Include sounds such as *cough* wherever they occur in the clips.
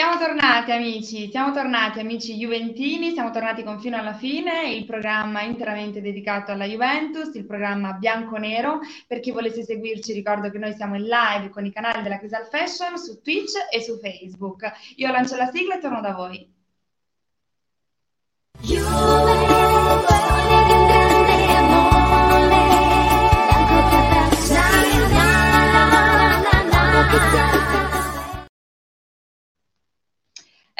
Siamo tornati amici, siamo tornati amici juventini, siamo tornati con Fino alla Fine, il programma interamente dedicato alla Juventus, il programma bianco-nero. Per chi volesse seguirci ricordo che noi siamo in live con i canali della Crisal Fashion su Twitch e su Facebook. Io lancio la sigla e torno da voi.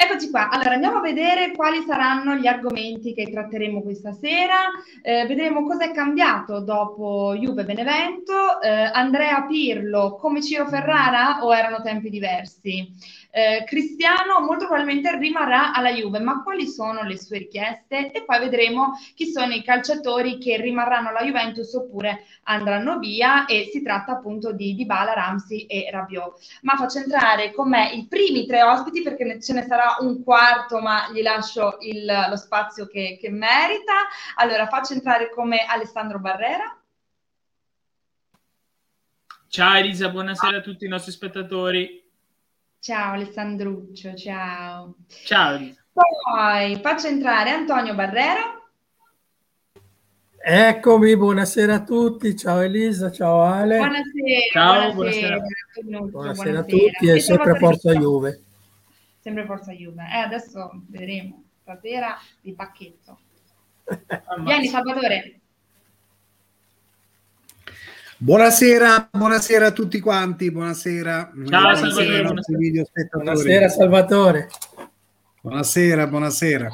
If *laughs* Eccoci qua, allora andiamo a vedere quali saranno gli argomenti che tratteremo questa sera, eh, vedremo cosa è cambiato dopo Juve Benevento, eh, Andrea Pirlo come Ciro Ferrara o erano tempi diversi? Eh, Cristiano molto probabilmente rimarrà alla Juve, ma quali sono le sue richieste? E poi vedremo chi sono i calciatori che rimarranno alla Juventus oppure andranno via e si tratta appunto di Dybala, Ramsey e Rabiot. Ma faccio entrare con me i primi tre ospiti perché ce ne sarà un quarto, ma gli lascio il, lo spazio che, che merita. Allora faccio entrare con me Alessandro Barrera. Ciao Elisa, buonasera a tutti i nostri spettatori. Ciao Alessandruccio, ciao. Ciao. Poi faccio entrare Antonio Barrero. Eccomi, buonasera a tutti, ciao Elisa, ciao Ale. Buonasera, ciao, buonasera. Buonasera, buonasera a tutti e, e sempre Forza Juve. Sempre Forza Juve. Eh, adesso vedremo, stasera di pacchetto. Vieni Salvatore. Buonasera, buonasera a tutti quanti, buonasera. Ciao Salvatore, buonasera. buonasera Salvatore. Buonasera, buonasera.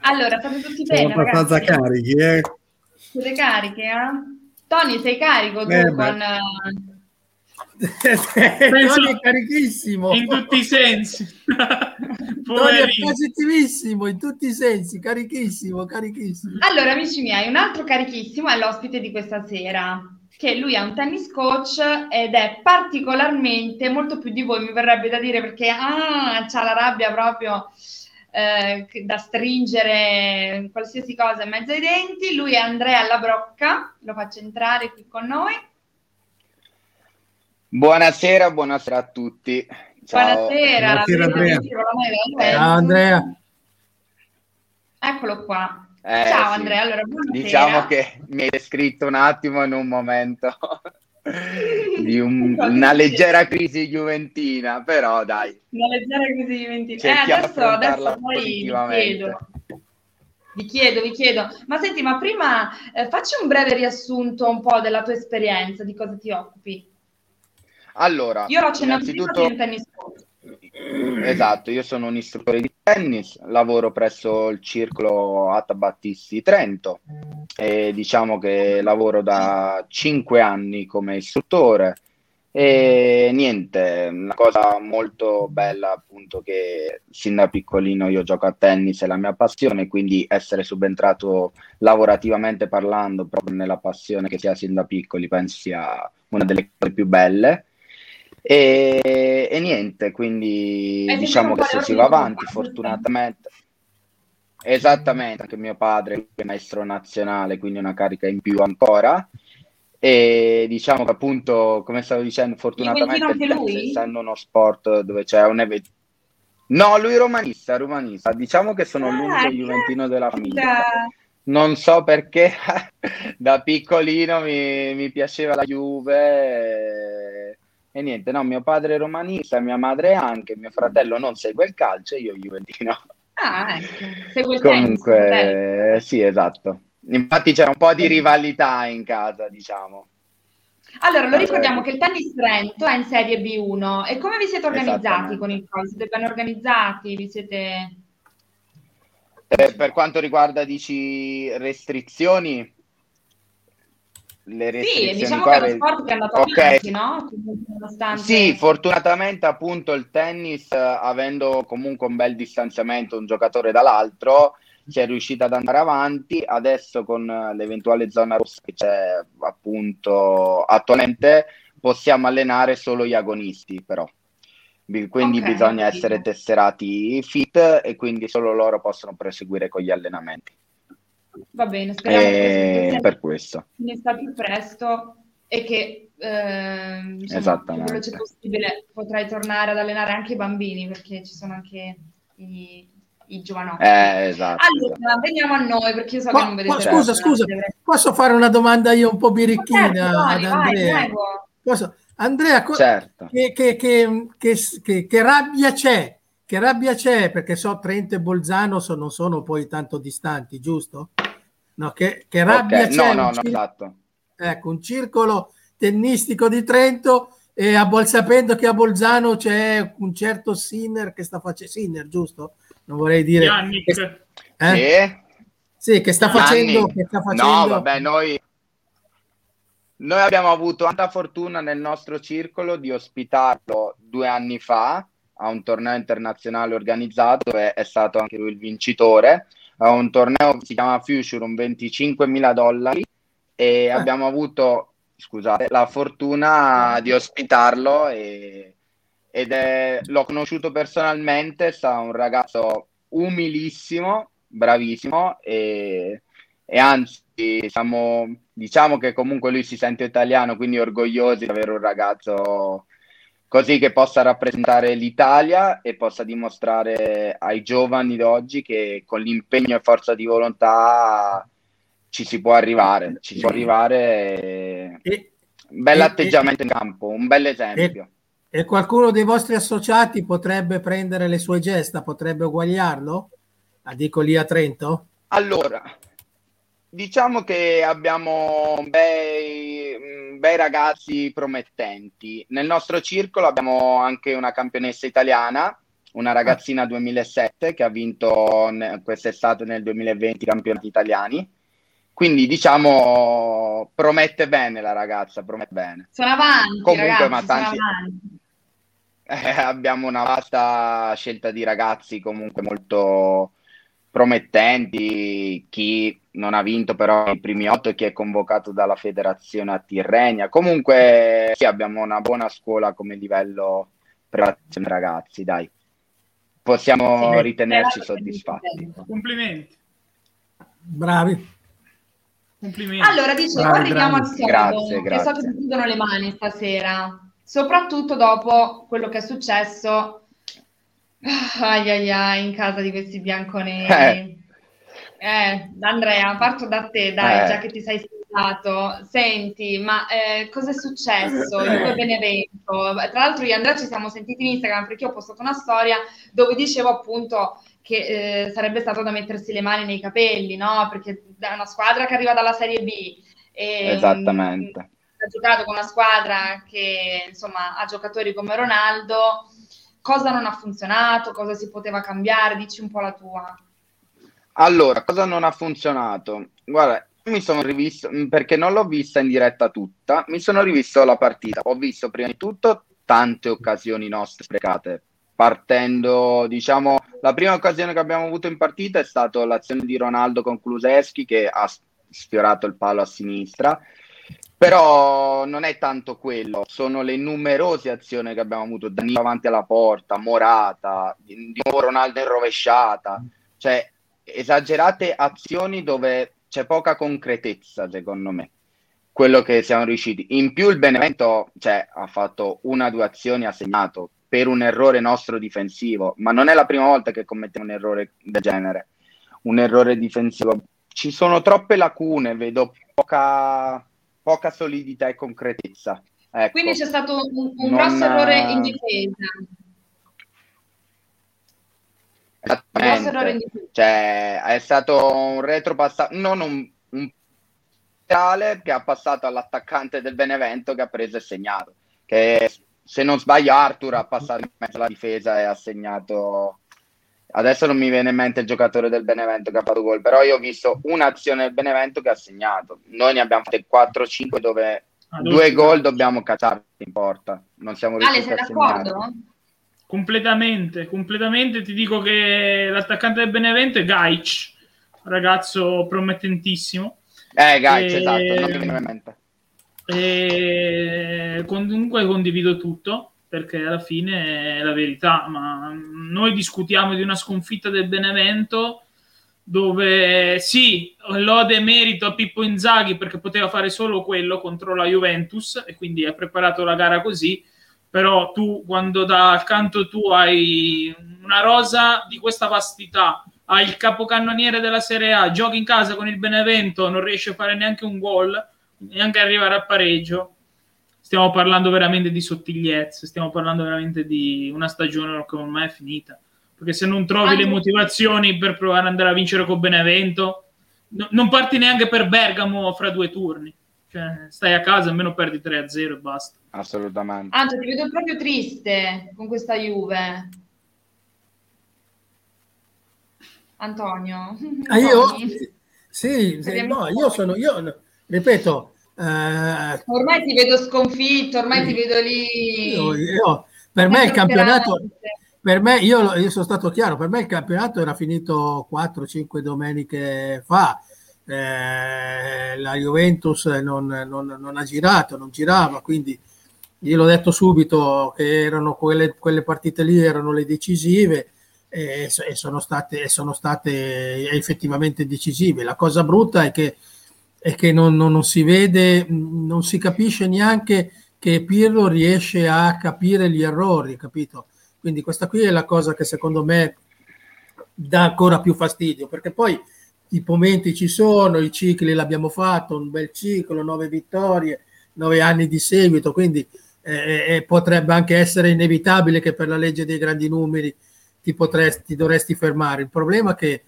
Allora, state tutti bene, Siamo abbastanza ragazzi? carichi, eh? Siete carichi, eh? Tony, sei carico tu Eh, con... Tony è carichissimo. In tutti i sensi. *laughs* Tony è positivissimo in tutti i sensi, carichissimo, carichissimo. Allora, amici miei, un altro carichissimo è l'ospite di questa sera, che lui è un tennis coach ed è particolarmente, molto più di voi mi verrebbe da dire, perché ah, c'ha la rabbia proprio eh, da stringere qualsiasi cosa in mezzo ai denti. Lui è Andrea Labrocca, lo faccio entrare qui con noi. Buonasera, buonasera a tutti. Ciao. Buonasera, Buonasera, Andrea. Ciao Andrea. Eccolo qua. Eh, Ciao sì. Andrea, allora buonasera. Diciamo che mi hai descritto un attimo in un momento *laughs* di un- una leggera crisi juventina, però dai, Una leggera crisi di venti- Eh, cerchiamo di adesso, adesso poi vi chiedo, vi chiedo, vi chiedo, ma senti, ma prima eh, facci un breve riassunto un po' della tua esperienza, di cosa ti occupi. Allora, Io ho accennato prima innanzitutto, di un tennis esatto, io sono un istruttore di tennis, lavoro presso il circolo Atta Battisti Trento e diciamo che lavoro da cinque anni come istruttore e niente, una cosa molto bella appunto che sin da piccolino io gioco a tennis, è la mia passione, quindi essere subentrato lavorativamente parlando proprio nella passione che si ha sin da piccoli penso sia una delle cose più belle. E, e niente, quindi Hai diciamo sempre che se si va avanti, fortunatamente. Esattamente, anche mio padre è maestro nazionale, quindi una carica in più ancora. E diciamo che appunto, come stavo dicendo, fortunatamente anche lui? essendo uno sport dove c'è un evento. No, lui è romanista, romanista. Diciamo che sono Ah, l'unico juventino della famiglia. Non so perché *laughs* da piccolino mi, mi piaceva la Juve e, niente, no, mio padre è romanista, mia madre anche, mio fratello non segue il calcio e io juventino. Ah, ecco, segue il tennis. Comunque, sì, esatto. Infatti c'era un po' di rivalità in casa, diciamo. Allora, lo Vabbè. ricordiamo che il tennis Trento è in Serie B1 e come vi siete organizzati con il COI? Siete ben organizzati? Vi siete... Eh, per quanto riguarda, dici, restrizioni, le Sì, restrizioni diciamo qua che è uno sport che è andato Ok. avanti, no? Nonostante... Sì, fortunatamente appunto il tennis, avendo comunque un bel distanziamento un giocatore dall'altro, si è riuscito ad andare avanti. Adesso con l'eventuale zona rossa che c'è appunto attualmente, possiamo allenare solo gli agonisti però. Quindi Ok, bisogna capito. essere tesserati fit e quindi solo loro possono proseguire con gli allenamenti. Va bene, speriamo che E questo per questo. finisca al più presto e che eh, insomma, più veloce possibile potrai tornare ad allenare anche i bambini perché ci sono anche i, i giovanotti. Eh, esatto, allora, esatto. veniamo a noi perché io so ma, che non vedete. Ma scusa, scusa, posso fare una domanda io un po' birichina certo, vai, ad Andrea? Vai, posso? Andrea, co- certo. che, che, che, che, rabbia c'è? Che rabbia c'è? Perché so Trento e Bolzano so, non sono poi tanto distanti, giusto? No, che, rabbia okay. c'è? No, no, no, esatto. Ecco, un circolo tennistico di Trento e a Bol- sapendo che a Bolzano c'è un certo Sinner che sta facendo Sinner, giusto? Non vorrei dire che, eh? sì. sì, che sta facendo, che sta facendo No, vabbè, noi noi abbiamo avuto tanta fortuna nel nostro circolo di ospitarlo due anni fa a un torneo internazionale organizzato e è stato anche lui il vincitore. A un torneo che si chiama Future, un 25.000 dollari e ah. abbiamo avuto, scusate, la fortuna di ospitarlo e, ed è, l'ho conosciuto personalmente, è stato un ragazzo umilissimo, bravissimo e, e anzi siamo, diciamo che comunque lui si sente italiano, quindi orgogliosi di avere un ragazzo così che possa rappresentare l'Italia e possa dimostrare ai giovani d'oggi che con l'impegno e forza di volontà ci si può arrivare, ci si può arrivare. E, un bel atteggiamento in campo, un bel esempio. E, e qualcuno dei vostri associati potrebbe prendere le sue gesta, potrebbe uguagliarlo? La dico lì a Trento? Allora, diciamo che abbiamo bei, bei, ragazzi promettenti. Nel nostro circolo abbiamo anche una campionessa italiana, una ragazzina 2007 che ha vinto quest'estate nel 2020 i campionati italiani. Quindi diciamo promette bene la ragazza, promette bene. Sono avanti, Comunque, ragazzi, ma tanti... eh, abbiamo una vasta scelta di ragazzi comunque molto promettenti, chi non ha vinto però i primi otto e chi è convocato dalla federazione a Tirrenia. Comunque sì, abbiamo una buona scuola come livello preparazione ragazzi, dai. Possiamo sì, ritenerci soddisfatti. Complimenti. Bravi. Complimenti. Allora, dicevo, bravi, arriviamo bravi. al sodo, grazie, grazie. che so che si chiudono le mani stasera, soprattutto dopo quello che è successo Ai ai ai, in casa di questi bianconeri. Eh. eh Andrea, parto da te, dai, eh. già che ti sei stato. Senti, ma eh, cosa è successo? Juve Benevento. Tra l'altro io e Andrea ci siamo sentiti in Instagram perché ho postato una storia dove dicevo appunto che eh, sarebbe stato da mettersi le mani nei capelli, no? Perché è una squadra che arriva dalla Serie B. E, Esattamente. ha giocato con una squadra che insomma ha giocatori come Ronaldo cosa non ha funzionato, cosa si poteva cambiare, dici un po' la tua. Allora, cosa non ha funzionato? Guarda, mi sono rivisto, mm, perché non l'ho vista in diretta tutta, mi sono rivisto la partita. Ho visto prima di tutto tante occasioni nostre sprecate. Partendo, diciamo, la prima occasione che abbiamo avuto in partita è stata l'azione di Ronaldo con Kuluseschi che ha sfiorato il palo a sinistra però non è tanto quello, sono le numerose azioni che abbiamo avuto, Danilo avanti alla porta, Morata, di nuovo Ronaldo in rovesciata, cioè esagerate azioni dove c'è poca concretezza secondo me, quello che siamo riusciti. In più il Benevento cioè, ha fatto una o due azioni, ha segnato per un errore nostro difensivo, ma non è la prima volta che commettiamo un errore del genere, un errore difensivo. Ci sono troppe lacune, vedo poca poca solidità e concretezza. Ecco. Quindi c'è stato un, un non... grosso errore in difesa. Esattamente. Cioè, è stato un retropassaggio, non un, un che ha passato all'attaccante del Benevento che ha preso e segnato. Che se non sbaglio Arthur ha passato in mezzo alla difesa e ha segnato Adesso non mi viene in mente il giocatore del Benevento che ha fatto gol, però io ho visto un'azione del Benevento che ha segnato. Noi ne abbiamo fatte 4-5 dove ah, due gol dobbiamo cacciarli in porta. Non siamo riusciti Ale, sei d'accordo? Completamente, completamente. Ti dico che l'attaccante del Benevento è Gaic, ragazzo promettentissimo. Eh, Gaic, e... esatto, non mi viene in mente. E comunque condivido tutto perché alla fine è la verità, ma noi discutiamo di una sconfitta del Benevento dove sì, lode e merito a Pippo Inzaghi perché poteva fare solo quello contro la Juventus e quindi ha preparato la gara così, però tu quando da accanto tu hai una rosa di questa vastità, hai il capocannoniere della Serie A, giochi in casa con il Benevento, non riesci a fare neanche un gol, neanche arrivare al pareggio, stiamo parlando veramente di sottigliezze, stiamo parlando veramente di una stagione che ormai è finita perché se non trovi le motivazioni per provare ad andare a vincere con Benevento, no, non parti neanche per Bergamo fra due turni. Cioè, stai a casa, almeno perdi 3-0 e basta. Assolutamente. Anto, ti vedo proprio triste con questa Juve. Antonio. Ah, io? *laughs* Sì, sì no, io sono, io ripeto... Eh, ormai ti vedo sconfitto, ormai sì, ti vedo lì... Io, io, per me il campionato per me, io, io, sono stato chiaro, per me il campionato era finito 4-5 domeniche fa. Eh, la Juventus non, non, non, ha girato, non girava, quindi io l'ho detto subito che erano quelle, quelle partite lì erano le decisive e, e, sono, state, sono state effettivamente decisive. La cosa brutta è che, è che non, non si vede, non si capisce neanche che Pirlo riesce a capire gli errori, capito? Quindi questa qui è la cosa che secondo me dà ancora più fastidio, perché poi i momenti ci sono, i cicli l'abbiamo fatto, un bel ciclo, nove vittorie, nove anni di seguito, quindi eh, eh potrebbe anche essere inevitabile che per la legge dei grandi numeri ti, potresti, ti dovresti fermare. Il problema è che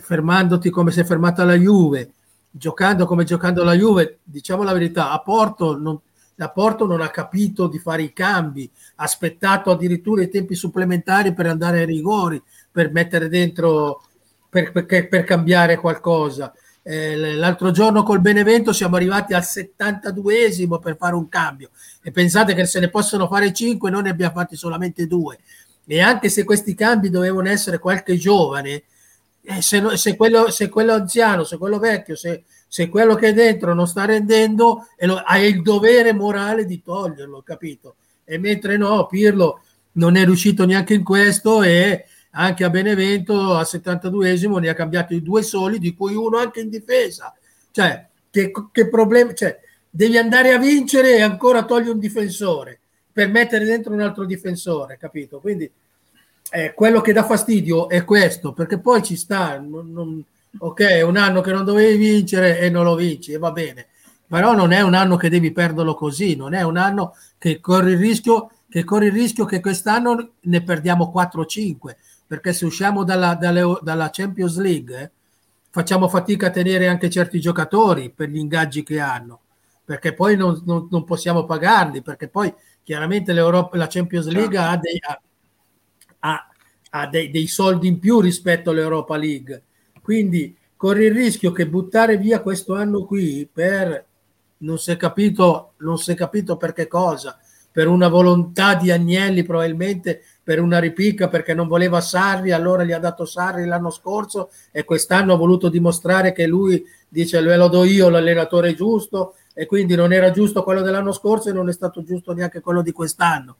fermandoti come si è fermata la Juve, giocando come giocando la Juve, diciamo la verità, a Porto non, la Porto non ha capito di fare i cambi, ha aspettato addirittura i tempi supplementari per andare ai rigori, per mettere dentro, per, per, per cambiare qualcosa. Eh, l'altro giorno col Benevento siamo arrivati al 72esimo per fare un cambio e pensate che se ne possono fare 5 noi ne abbiamo fatti solamente due e anche se questi cambi dovevano essere qualche giovane eh, se, se, quello, se quello anziano, se quello vecchio, se, se quello che è dentro non sta rendendo, hai il dovere morale di toglierlo, capito? E mentre no, Pirlo non è riuscito neanche in questo e anche a Benevento al 72esimo ne ha cambiati due soli, di cui uno anche in difesa. Cioè, che, che problema... Cioè, devi andare a vincere e ancora togli un difensore per mettere dentro un altro difensore, capito? Quindi eh, quello che dà fastidio è questo, perché poi ci sta, non, non, ok, è un anno che non dovevi vincere e non lo vinci, e va bene, però non è un anno che devi perderlo così, non è un anno che corri il rischio che, corri il rischio che quest'anno ne perdiamo 4-5, perché se usciamo dalla, dalle, dalla Champions League eh, facciamo fatica a tenere anche certi giocatori per gli ingaggi che hanno, perché poi non, non, possiamo pagarli, perché poi chiaramente la Champions League certo. ha, dei, ha, ha, dei, dei soldi in più rispetto all'Europa League quindi corri il rischio che buttare via questo anno qui per non si è capito, non si è capito per che cosa, per una volontà di Agnelli probabilmente per una ripicca perché non voleva Sarri, allora gli ha dato Sarri l'anno scorso e quest'anno ha voluto dimostrare che lui dice ve lo do io l'allenatore giusto e quindi non era giusto quello dell'anno scorso e non è stato giusto neanche quello di quest'anno.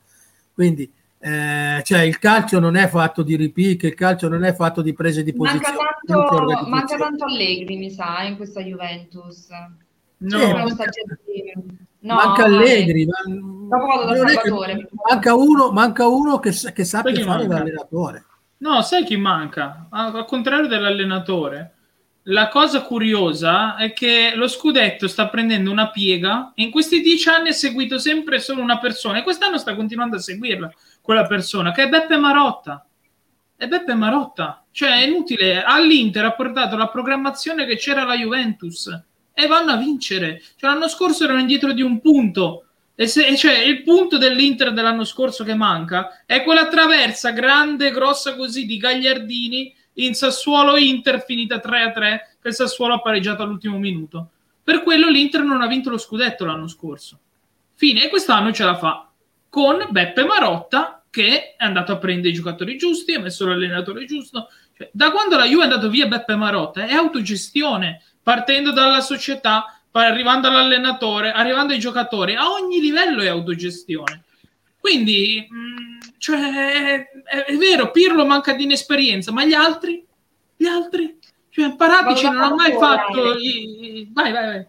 Quindi eh, cioè il calcio non è fatto di ripicche, il calcio non è fatto di prese di posizione. Manca tanto, manca tanto Allegri, mi sa, in questa Juventus. No, manca, no, manca Allegri, ma, manca uno, manca uno che, che sappia fare l'allenatore. No, sai chi manca? Al contrario dell'allenatore, la cosa curiosa è che lo scudetto sta prendendo una piega e in questi dieci anni ha seguito sempre solo una persona e quest'anno sta continuando a seguirla quella persona, che è Beppe Marotta. È Beppe Marotta. Cioè è inutile, all'Inter ha portato la programmazione che c'era la Juventus e vanno a vincere. Cioè, l'anno scorso erano indietro di un punto. E se, cioè, il punto dell'Inter dell'anno scorso che manca è quella traversa grande, grossa così di Gagliardini in Sassuolo Inter finita 3-3 che il Sassuolo ha pareggiato all'ultimo minuto. Per quello l'Inter non ha vinto lo scudetto l'anno scorso. Fine, e quest'anno ce la fa con Beppe Marotta che è andato a prendere i giocatori giusti, ha messo l'allenatore giusto. Cioè, da quando la Juve è andato via Beppe Marotta è autogestione, partendo dalla società, arrivando all'allenatore, arrivando ai giocatori, a ogni livello è autogestione. Quindi, mh, mm, cioè, è, è, vero, Pirlo manca di inesperienza, ma gli altri? Gli altri? Cioè, Paratici non ha mai fatto... I... Vai, vai, vai.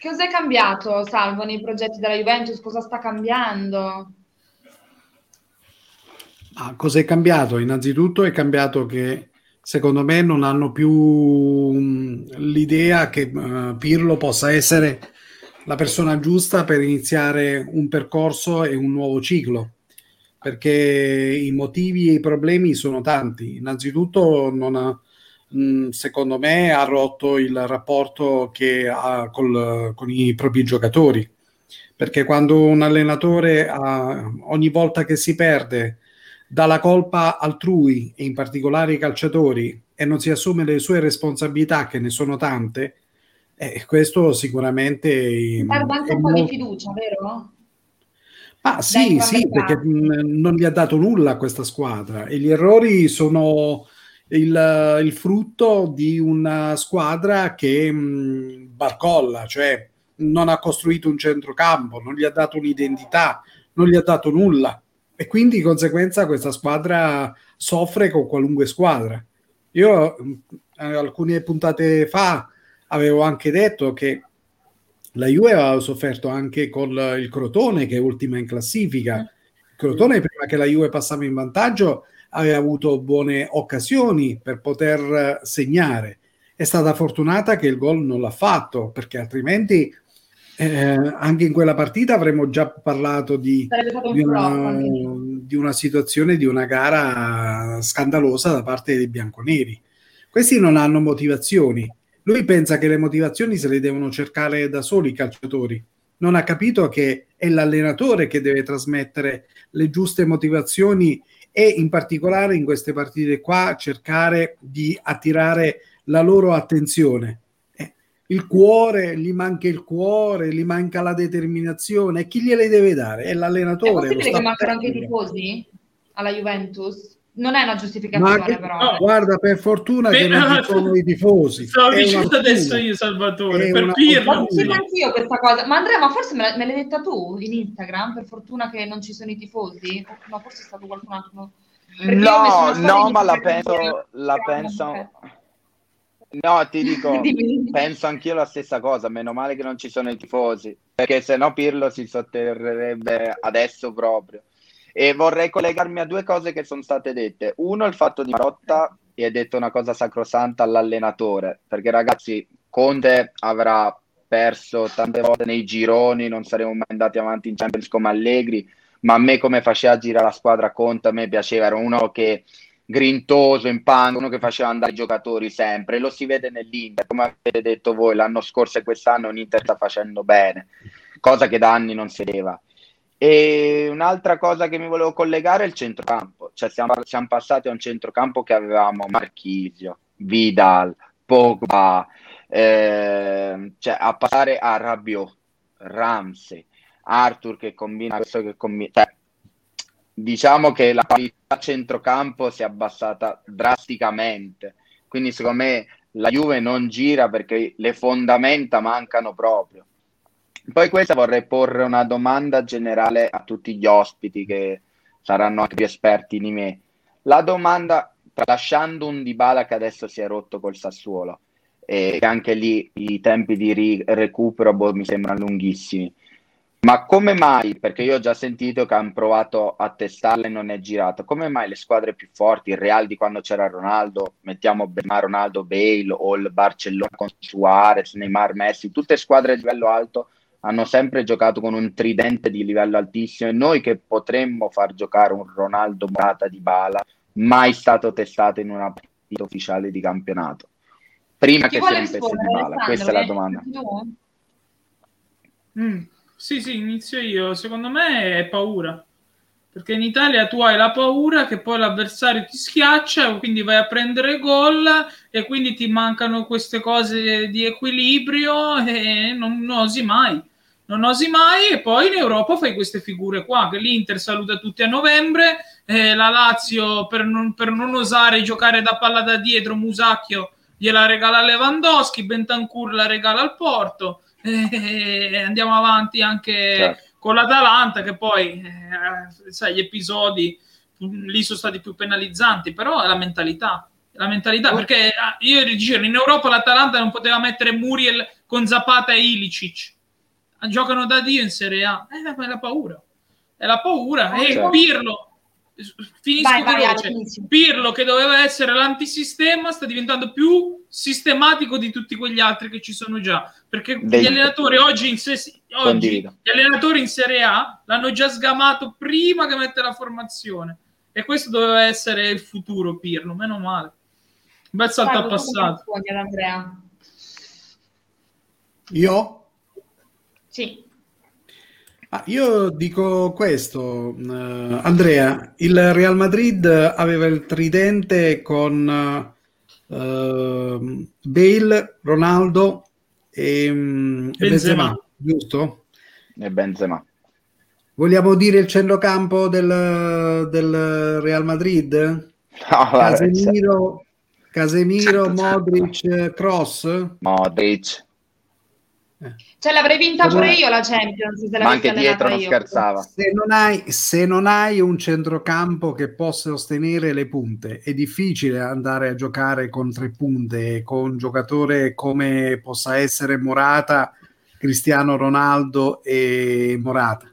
Cosa è cambiato, Salvo, nei progetti della Juventus? Cosa sta cambiando? Ah, cosa è cambiato? Innanzitutto è cambiato che secondo me non hanno più um, l'idea che uh, Pirlo possa essere la persona giusta per iniziare un percorso e un nuovo ciclo perché i motivi e i problemi sono tanti. Innanzitutto, ha, mm, secondo me, ha rotto il rapporto che ha col, con i propri giocatori. Perché quando un allenatore, ha, ogni volta che si perde, dà la colpa altrui, e in particolare ai calciatori, e non si assume le sue responsabilità, che ne sono tante, eh, questo sicuramente... Perde anche un po' molto... di fiducia, vero? Ah sì, sì, perché mh, non gli ha dato nulla a questa squadra. E gli errori sono il, il frutto di una squadra che mh, barcolla, cioè non ha costruito un centrocampo, non gli ha dato un'identità, non gli ha dato nulla e quindi di conseguenza questa squadra soffre con qualunque squadra. Io alcune puntate fa avevo anche detto che la Juve aveva sofferto anche con il Crotone che è ultima in classifica. Il Crotone prima che la Juve passava in vantaggio aveva avuto buone occasioni per poter segnare. È stata fortunata che il gol non l'ha fatto perché altrimenti eh, anche in quella partita avremmo già parlato di, di, una, di, una, situazione, di una gara scandalosa da parte dei bianconeri. Questi non hanno motivazioni lui pensa che le motivazioni se le devono cercare da soli i calciatori. Non ha capito che è l'allenatore che deve trasmettere le giuste motivazioni e in particolare in queste partite qua cercare di attirare la loro attenzione. Eh, il cuore, gli manca il cuore, gli manca la determinazione. E chi gliele deve dare? È l'allenatore. È possibile che mancano anche i tifosi alla Juventus? non è una giustificazione, che, però. No, guarda, per fortuna per, che non ci *laughs* sono i tifosi. Stavo dicendo adesso io, Salvatore, è per Pirlo. Sì. anch'io questa cosa. Ma Andrea, ma forse me, l'hai detta tu in Instagram? Per fortuna che non ci sono i tifosi? No, forse è stato qualcun altro. no, no, ma la penso, la penso... No, ti dico, *laughs* penso anch'io la stessa cosa. Meno male che non ci sono i tifosi, perché se no Pirlo si sotterrerebbe adesso proprio. E vorrei collegarmi a due cose che sono state dette. Uno, il fatto di Marotta, e hai detto una cosa sacrosanta all'allenatore, perché ragazzi, Conte avrà perso tante volte nei gironi, non saremmo mai andati avanti in Champions come Allegri, ma a me come faceva girare la squadra Conte, a me piaceva, era uno che grintoso in panco, uno che faceva andare i giocatori sempre, lo si vede nell'Inter, come avete detto voi, l'anno scorso e quest'anno l'Inter sta facendo bene, cosa che da anni non si vedeva. E un'altra cosa che mi volevo collegare è il centrocampo, cioè siamo, siamo passati a un centrocampo che avevamo Marchisio, Vidal, Pogba, eh, cioè a passare a Rabiot, Ramsey, Arthur che combina questo che combina, cioè, diciamo che la qualità centrocampo si è abbassata drasticamente, quindi secondo me la Juve non gira perché le fondamenta mancano proprio. Poi questa vorrei porre una domanda generale a tutti gli ospiti che saranno anche più esperti di me. La domanda, tralasciando un Dybala che adesso si è rotto col Sassuolo, e anche lì i tempi di ri- recupero boh, mi sembrano lunghissimi. Ma come mai, perché io ho già sentito che hanno provato a testarla e non è girato, come mai le squadre più forti, il Real di quando c'era Ronaldo, mettiamo Benzema, Ronaldo, Bale o il Barcellona con Suarez, Neymar, Messi, tutte squadre di livello alto hanno sempre giocato con un tridente di livello altissimo e noi che potremmo far giocare un Ronaldo Morata di Bala mai stato testato in una partita ufficiale di campionato. Prima Chi che sia in di Bala questa è la domanda. mm, sì sì inizio io. Secondo me è paura. Perché in Italia tu hai la paura che poi l'avversario ti schiaccia, quindi vai a prendere gol e quindi ti mancano queste cose di equilibrio e non, non osi mai. Non osi mai e poi in Europa fai queste figure qua che l'Inter saluta tutti a novembre eh, la Lazio per non, per non, osare giocare da palla da dietro Musacchio gliela regala Lewandowski Bentancur la regala al Porto e andiamo avanti anche certo. con l'Atalanta che poi eh, sai gli episodi lì sono stati più penalizzanti però è la mentalità la mentalità, oh. perché ah, io dicevo, in Europa l'Atalanta non poteva mettere Muriel con Zapata e Ilicic. Giocano da Dio in Serie A. Eh, è la paura. È la paura. Oh, e certo. Pirlo, finisco vai, veloce. Vai, Pirlo, che doveva essere l'antisistema, sta diventando più sistematico di tutti quegli altri che ci sono già. Perché Dei... gli allenatori oggi, in, se... oggi gli allenatori in Serie A l'hanno già sgamato prima che mette la formazione. E questo doveva essere il futuro, Pirlo. Meno male. Un bel salto al passato. Andrea. Io? Sì. Ah, io dico questo, uh, Andrea, il Real Madrid aveva il tridente con uh, Bale, Ronaldo e, um, Benzema, Benzema, giusto? E Benzema. Vogliamo dire il centrocampo del, del Real Madrid? No, Casemiro, Casemiro, Modric, Cross? Modric. Eh. Cioè l'avrei vinta pure io la Champions se Ma anche dietro non io. scherzava. Se non, hai, se non hai un centrocampo che possa sostenere le punte, è difficile andare a giocare con tre punte, con un giocatore come possa essere Morata, Cristiano Ronaldo e Morata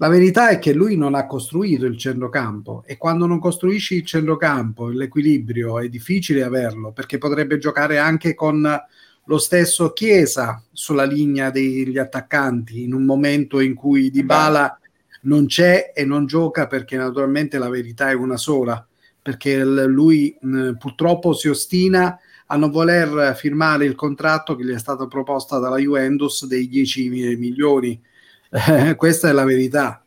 la verità è che lui non ha costruito il centrocampo e quando non costruisci il centrocampo, l'equilibrio è difficile averlo perché potrebbe giocare anche con lo stesso Chiesa sulla linea degli attaccanti in un momento in cui Dybala non c'è e non gioca perché naturalmente la verità è una sola perché lui mh, purtroppo si ostina a non voler firmare il contratto che gli è stato proposto dalla Juventus dei 10 milioni eh, questa è la verità.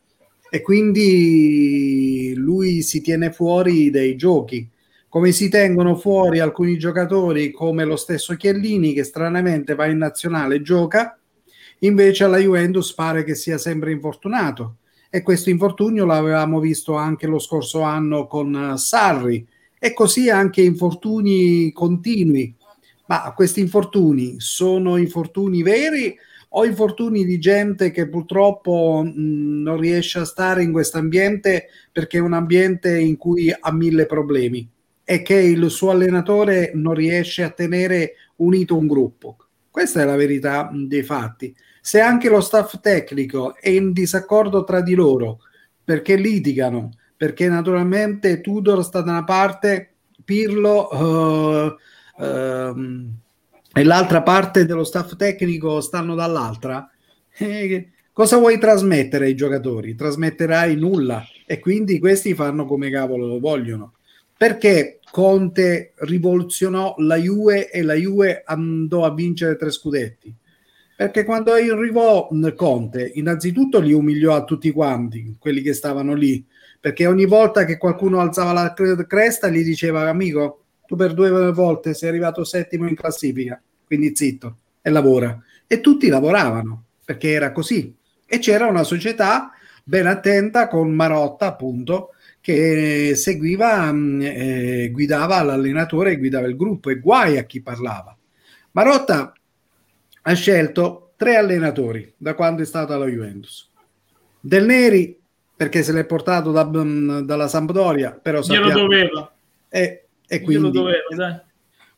E quindi lui si tiene fuori dai giochi. Come si tengono fuori alcuni giocatori, come lo stesso Chiellini, che stranamente va in nazionale e gioca, invece alla Juventus pare che sia sempre infortunato. E questo infortunio l'avevamo visto anche lo scorso anno con Sarri, e così anche infortuni continui. Ma questi infortuni sono infortuni veri ho infortuni di gente che purtroppo mh, non riesce a stare in questo ambiente perché è un ambiente in cui ha mille problemi e che il suo allenatore non riesce a tenere unito un gruppo. Questa è la verità dei fatti. Se anche lo staff tecnico è in disaccordo tra di loro perché litigano, perché naturalmente Tudor sta da una parte, Pirlo uh, uh, e l'altra parte dello staff tecnico stanno dall'altra, *laughs* eh, cosa vuoi trasmettere ai giocatori? Trasmetterai nulla e quindi questi fanno come cavolo lo vogliono. Perché Conte rivoluzionò la Juve e la Juve andò a vincere tre scudetti? Perché quando arrivò Conte, innanzitutto li umiliò a tutti quanti, quelli che stavano lì, perché ogni volta che qualcuno alzava la cresta gli diceva amico tu per due volte sei arrivato settimo in classifica, quindi zitto e lavora. E tutti lavoravano perché era così. E c'era una società ben attenta con Marotta, appunto, che seguiva, mm, eh, guidava l'allenatore e guidava il gruppo e guai a chi parlava. Marotta ha scelto tre allenatori da quando è stato alla Juventus. Del Neri perché se l'è portato da, mm, dalla Sampdoria, però sappiamo, glielo doveva. E e quindi doveva,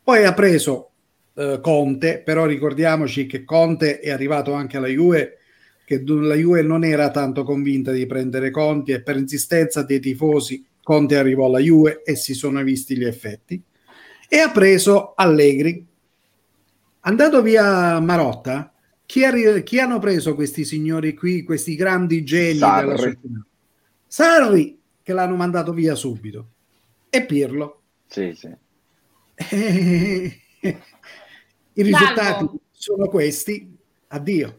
poi ha preso eh, Conte, però ricordiamoci che Conte è arrivato anche alla Juve, che la Juve non era tanto convinta di prendere Conti e per insistenza dei tifosi Conte arrivò alla Juve e si sono visti gli effetti. E ha preso Allegri. Andato via Marotta, chi, arri- chi hanno preso questi signori qui, questi grandi geni Sarri. della società? Sarri, che l'hanno mandato via subito, e Pirlo sì, sì. *laughs* I risultati Salvo. sono questi. Addio.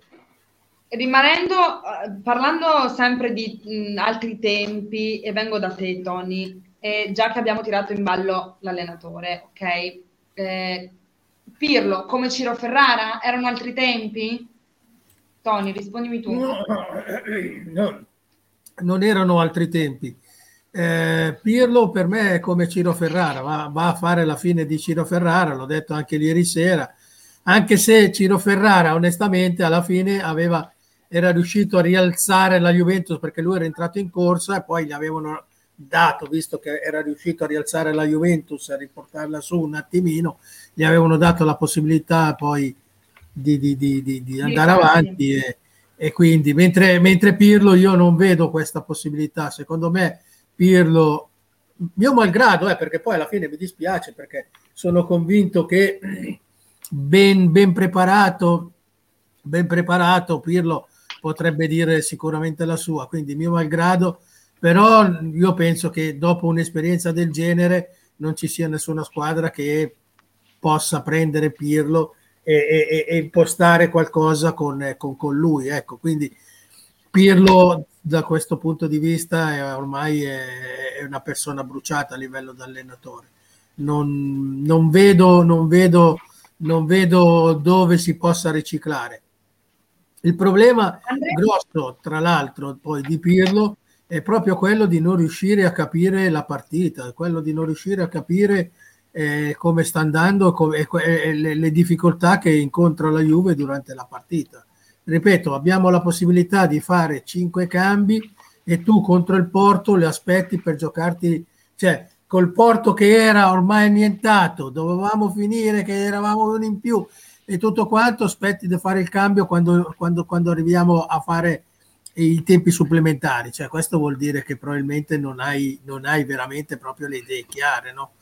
Rimanendo, eh, parlando sempre di mh, altri tempi, e vengo da te, Tony, e già che abbiamo tirato in ballo l'allenatore, ok? Eh, Pirlo, come Ciro Ferrara, erano altri tempi? Tony, rispondimi tu. No, *clears throat* no, non erano altri tempi. Eh, Pirlo per me è come Ciro Ferrara, va, va, a fare la fine di Ciro Ferrara, l'ho detto anche ieri sera, anche se Ciro Ferrara onestamente alla fine aveva, era riuscito a rialzare la Juventus perché lui era entrato in corsa e poi gli avevano dato, visto che era riuscito a rialzare la Juventus, a riportarla su un attimino, gli avevano dato la possibilità poi di, di, di, di andare avanti e, e quindi mentre, mentre, Pirlo io non vedo questa possibilità, secondo me Pirlo, mio malgrado, eh, perché poi alla fine mi dispiace perché sono convinto che *clears throat* ben, ben preparato, ben preparato Pirlo potrebbe dire sicuramente la sua, quindi mio malgrado però io penso che dopo un'esperienza del genere non ci sia nessuna squadra che possa prendere Pirlo e, e, e impostare qualcosa con, con, con, lui. Ecco, quindi Pirlo da questo punto di vista è, ormai è, è, una persona bruciata a livello di allenatore. Non, non, vedo, non, vedo, non vedo dove si possa riciclare. Il problema grosso, tra l'altro, poi di Pirlo è proprio quello di non riuscire a capire la partita, quello di non riuscire a capire eh, come sta andando come, eh, le, le, difficoltà che incontra la Juve durante la partita. Ripeto, abbiamo la possibilità di fare cinque cambi e tu contro il Porto le aspetti per giocarti, cioè col Porto che era ormai annientato, dovevamo finire che eravamo uno in più e tutto quanto, aspetti di fare il cambio quando, quando, quando arriviamo a fare i tempi supplementari, cioè questo vuol dire che probabilmente non hai, non hai veramente proprio le idee chiare, no?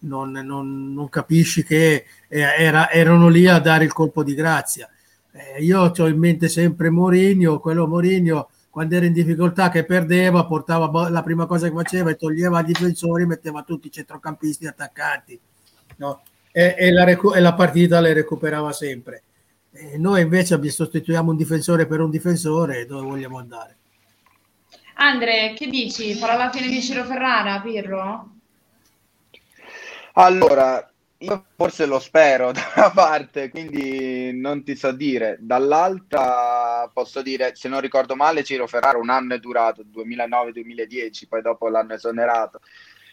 non, non, non, capisci che eh, era, erano lì a dare il colpo di grazia. Eh, io ho in mente sempre Mourinho, quello Mourinho quando era in difficoltà che perdeva, portava la prima cosa che faceva e toglieva i difensori, metteva tutti i centrocampisti attaccanti no? E, e, la recu- e la partita le recuperava sempre. E noi invece sostituiamo un difensore per un difensore, dove vogliamo andare? Andre, che dici? Farà la fine di Ciro Ferrara, Pirro? Allora, io forse lo spero *laughs* da una parte, quindi non ti so dire. Dall'altra posso dire, se non ricordo male, Ciro Ferrara un anno è durato, 2009-2010, poi dopo l'hanno esonerato.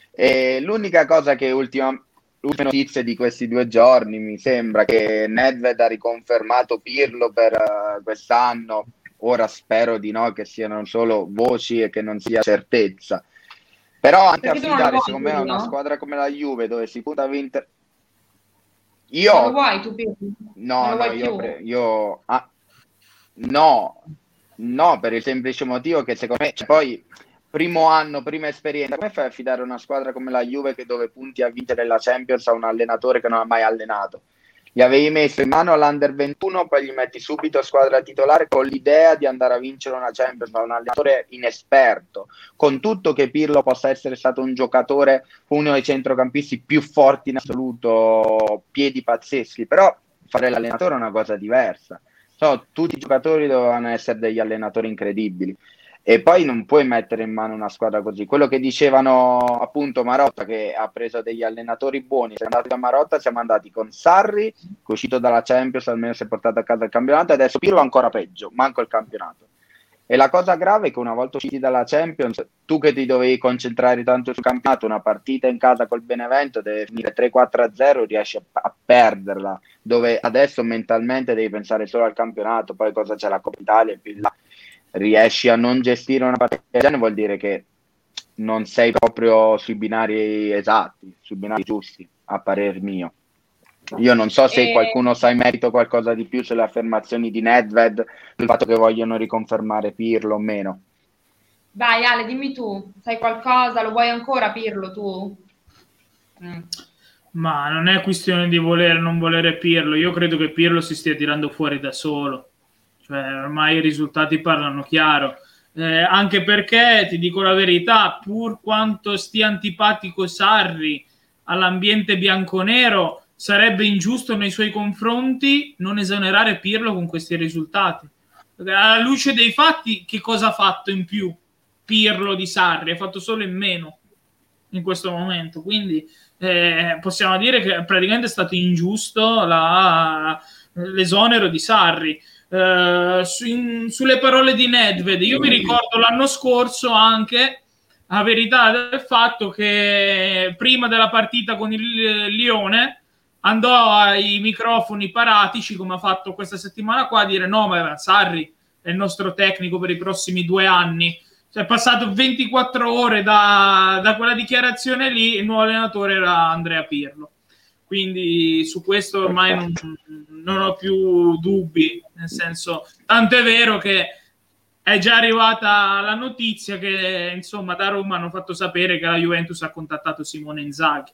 E l'unica cosa che ultimamente ultime notizie di questi due giorni mi sembra che Nedved ha riconfermato Pirlo per uh, quest'anno. Ora spero di no, che siano solo voci e che non sia certezza. Però anche Perché affidare, secondo me, a una squadra come la Juve dove si punta a vincere. Io non lo vuoi tu Pirlo? No, no, io, pre... io... Ah, no, no, per il semplice motivo che secondo me cioè, poi primo anno, prima esperienza, come fai a affidare una squadra come la Juve che dove punti a vincere la Champions a un allenatore che non ha mai allenato? Gli avevi messo in mano all'Under 21, poi gli metti subito squadra titolare con l'idea di andare a vincere una Champions a un allenatore inesperto, con tutto che Pirlo possa essere stato un giocatore, uno dei centrocampisti più forti in assoluto, piedi pazzeschi, però fare l'allenatore è una cosa diversa. So, tutti i giocatori dovevano essere degli allenatori incredibili e poi non puoi mettere in mano una squadra così. Quello che dicevano appunto Marotta che ha preso degli allenatori buoni, siamo andati da Marotta, siamo andati con Sarri, che è uscito dalla Champions, almeno si è portato a casa il campionato, e adesso Pirlo ancora peggio, manco il campionato. E la cosa grave è che una volta usciti dalla Champions, tu che ti dovevi concentrare tanto sul campionato, una partita in casa col Benevento deve finire 3-4-0, riesci a, a, perderla, dove adesso mentalmente devi pensare solo al campionato, poi cosa c'è la Coppa Italia e più là riesci a non gestire una partita del genere vuol dire che non sei proprio sui binari esatti, sui binari giusti, a parer mio. Io non so se e... qualcuno sa in merito qualcosa di più sulle affermazioni di Nedved, sul fatto che vogliono riconfermare Pirlo o meno. Vai Ale, dimmi tu, sai qualcosa? Lo vuoi ancora Pirlo tu? Mm. Ma non è questione di volere o non volere Pirlo, io credo che Pirlo si stia tirando fuori da solo cioè, ormai i risultati parlano chiaro. Eh, anche perché ti dico la verità, pur quanto stia antipatico Sarri all'ambiente bianconero, sarebbe ingiusto nei suoi confronti non esonerare Pirlo con questi risultati. Alla luce dei fatti, che cosa ha fatto in più Pirlo di Sarri? Ha fatto solo in meno in questo momento. Quindi eh, possiamo dire che praticamente è stato ingiusto la, l'esonero di Sarri. Eh, su, in, sulle parole di Nedved. Io mi ricordo l'anno scorso anche la verità del fatto che prima della partita con il Lione andò ai microfoni paratici come ha fatto questa settimana qua a dire no ma Sarri è il nostro tecnico per i prossimi due anni Cioè, è passato 24 ore da, da quella dichiarazione lì, il nuovo allenatore era Andrea Pirlo. Quindi su questo ormai non, non ho più dubbi, nel senso, tanto è vero che è già arrivata la notizia che insomma da Roma hanno fatto sapere che la Juventus ha contattato Simone Inzaghi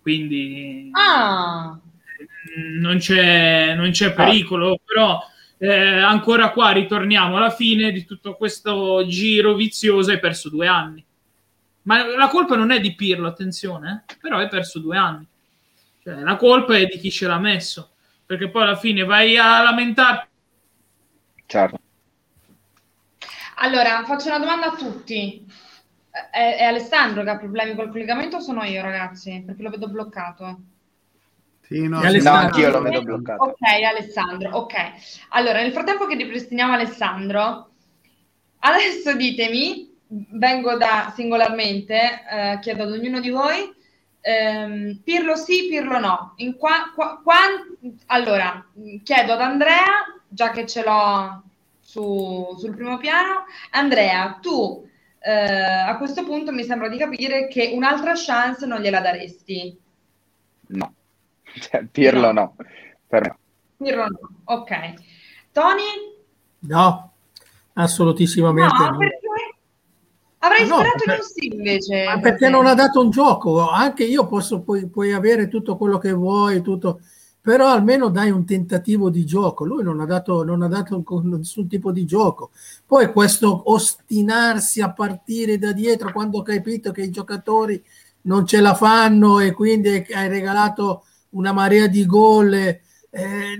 quindi ah. non, c'è, non c'è pericolo però eh, ancora qua ritorniamo alla fine di tutto questo giro vizioso hai perso due anni. Ma la colpa non è di Pirlo, attenzione, eh? però hai perso due anni. Cioè, la colpa è di chi ce l'ha messo, perché poi alla fine vai a lamentarti. Certo. Allora, faccio una domanda a tutti. È, è Alessandro che ha problemi col collegamento o sono io, ragazzi? Perché lo vedo bloccato. Sì, no, no anch'io lo vedo bloccato. Ok, Alessandro, ok. Allora, nel frattempo che ripristiniamo Alessandro, adesso ditemi, vengo da singolarmente, eh, chiedo ad ognuno di voi, ehm, Pirlo sì, Pirlo no. In qua, qua, qua, allora, chiedo ad Andrea, già che ce l'ho su, sul primo piano, Andrea, tu eh, a questo punto mi sembra di capire che un'altra chance non gliela daresti. No. Cioè, Pirlo no. no. Per me. Pirlo no, ok. Tony? No, assolutissimamente no. no. Perché? Avrei no, sperato perché, in sì invece. Ma perché non ha dato un gioco. Anche io posso, puoi, puoi avere tutto quello che vuoi, tutto, però almeno dai un tentativo di gioco. Lui non ha dato, non ha dato nessun tipo di gioco. Poi questo ostinarsi a partire da dietro quando ho capito che i giocatori non ce la fanno e quindi hai regalato una marea di gol, eh,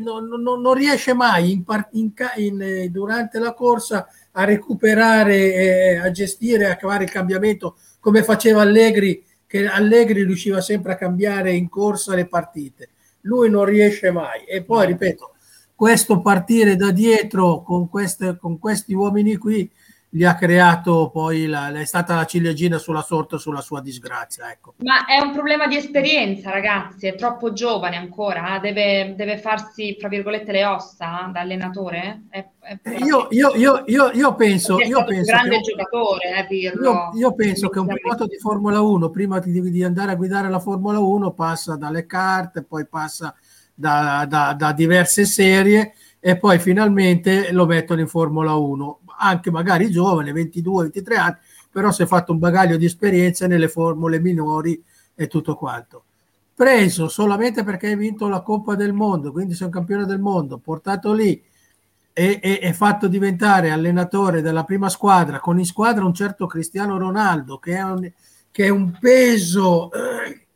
non, non, non, riesce mai in, in, in, durante la corsa a recuperare, eh, a gestire, a cavare il cambiamento come faceva Allegri, che Allegri riusciva sempre a cambiare in corsa le partite. Lui non riesce mai. E poi, ripeto, questo partire da dietro con, queste, con questi uomini qui gli ha creato poi la, è stata la ciliegina sulla sorte sulla sua disgrazia. Ecco. Ma è un problema di esperienza, ragazzi, è troppo giovane ancora, eh? deve, deve, farsi, fra virgolette, le ossa da allenatore. È, è io, io, io, io, penso... Io penso un grande che, giocatore, eh. Io, penso che un pilota di Formula 1, prima di, di, andare a guidare la Formula 1, passa dalle carte, poi passa da, da, da diverse serie e poi finalmente lo mettono in Formula 1 anche magari giovane, 22-23 anni, però si è fatto un bagaglio di esperienza nelle formule minori e tutto quanto. Preso solamente perché hai vinto la Coppa del Mondo, quindi sei un campione del mondo, portato lì e, e, e fatto diventare allenatore della prima squadra, con in squadra un certo Cristiano Ronaldo, che è un, che è un peso, eh,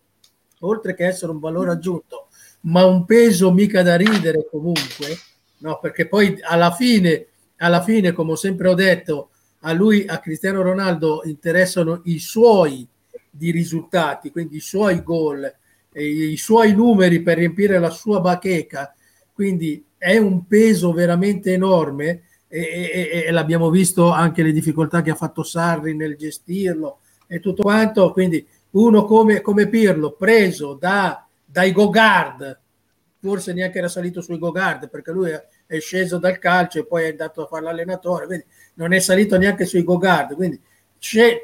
oltre che essere un valore aggiunto, ma un peso mica da ridere comunque, no? perché poi alla fine alla fine, come sempre ho detto, a lui, a Cristiano Ronaldo, interessano i suoi di risultati, quindi i suoi gol, i suoi numeri per riempire la sua bacheca. Quindi è un peso veramente enorme e, e, e, l'abbiamo visto anche le difficoltà che ha fatto Sarri nel gestirlo e tutto quanto. Quindi uno come, come Pirlo, preso da, dai Gogard, forse neanche era salito sui Gogard perché lui è sceso dal calcio e poi è andato a fare l'allenatore, quindi non è salito neanche sui Gogard, quindi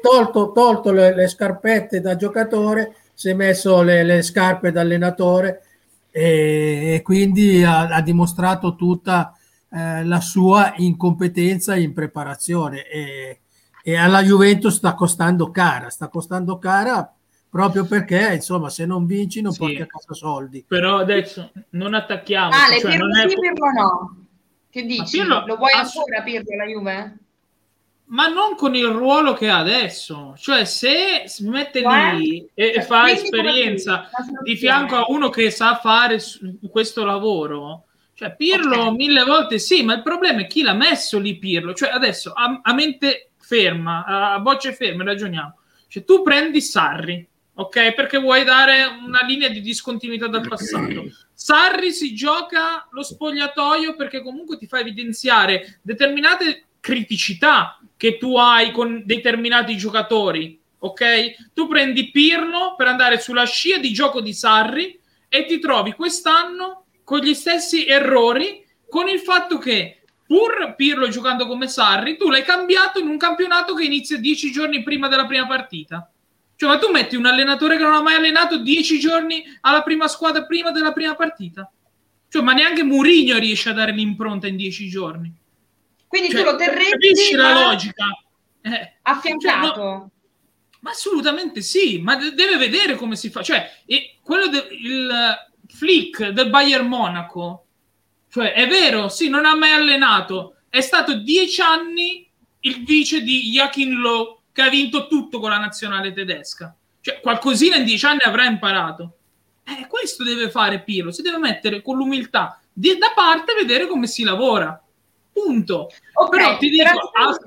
tolto, tolto le, le, scarpette da giocatore, si è messo le, le scarpe da allenatore e, e quindi ha, ha, dimostrato tutta eh, la sua incompetenza in preparazione. E, e alla Juventus sta costando cara, sta costando cara proprio perché insomma se non vinci non sì. porti a casa soldi però adesso non attacchiamo ah, cioè, Pirlo non è... sì, Pirlo no che dici? Pirlo, lo vuoi ass- ancora Pirlo la Juve? ma non con il ruolo che ha adesso cioè se si mette cioè? lì e, e fa esperienza di fianco a uno che sa fare questo lavoro cioè Pirlo okay. mille volte sì ma il problema è chi l'ha messo lì Pirlo cioè adesso a, a mente ferma a voce ferma ragioniamo cioè tu prendi Sarri ok? Perché vuoi dare una linea di discontinuità dal passato. *clears throat* Sarri si gioca lo spogliatoio perché comunque ti fa evidenziare determinate criticità che tu hai con determinati giocatori, ok? Tu prendi Pirlo per andare sulla scia di gioco di Sarri e ti trovi quest'anno con gli stessi errori, con il fatto che pur Pirlo giocando come Sarri, tu l'hai cambiato in un campionato che inizia dieci giorni prima della prima partita. Cioè, ma tu metti un allenatore che non ha mai allenato dieci giorni alla prima squadra prima della prima partita? Cioè, ma neanche Mourinho riesce a dare l'impronta in dieci giorni. Quindi cioè, tu lo terresti capisci la logica? Eh, affiancato. Cioè, no, ma assolutamente sì, ma deve vedere come si fa. Cioè, quello del flick del Bayern Monaco, cioè è vero, sì, non ha mai allenato, è stato dieci anni il vice di Joachim Lowe che ha vinto tutto con la nazionale tedesca. Cioè, qualcosina in dieci anni avrà imparato. Eh, questo deve fare Pirlo, si deve mettere con l'umiltà di, da parte e vedere come si lavora. Punto. Okay, Però ti dico, ha,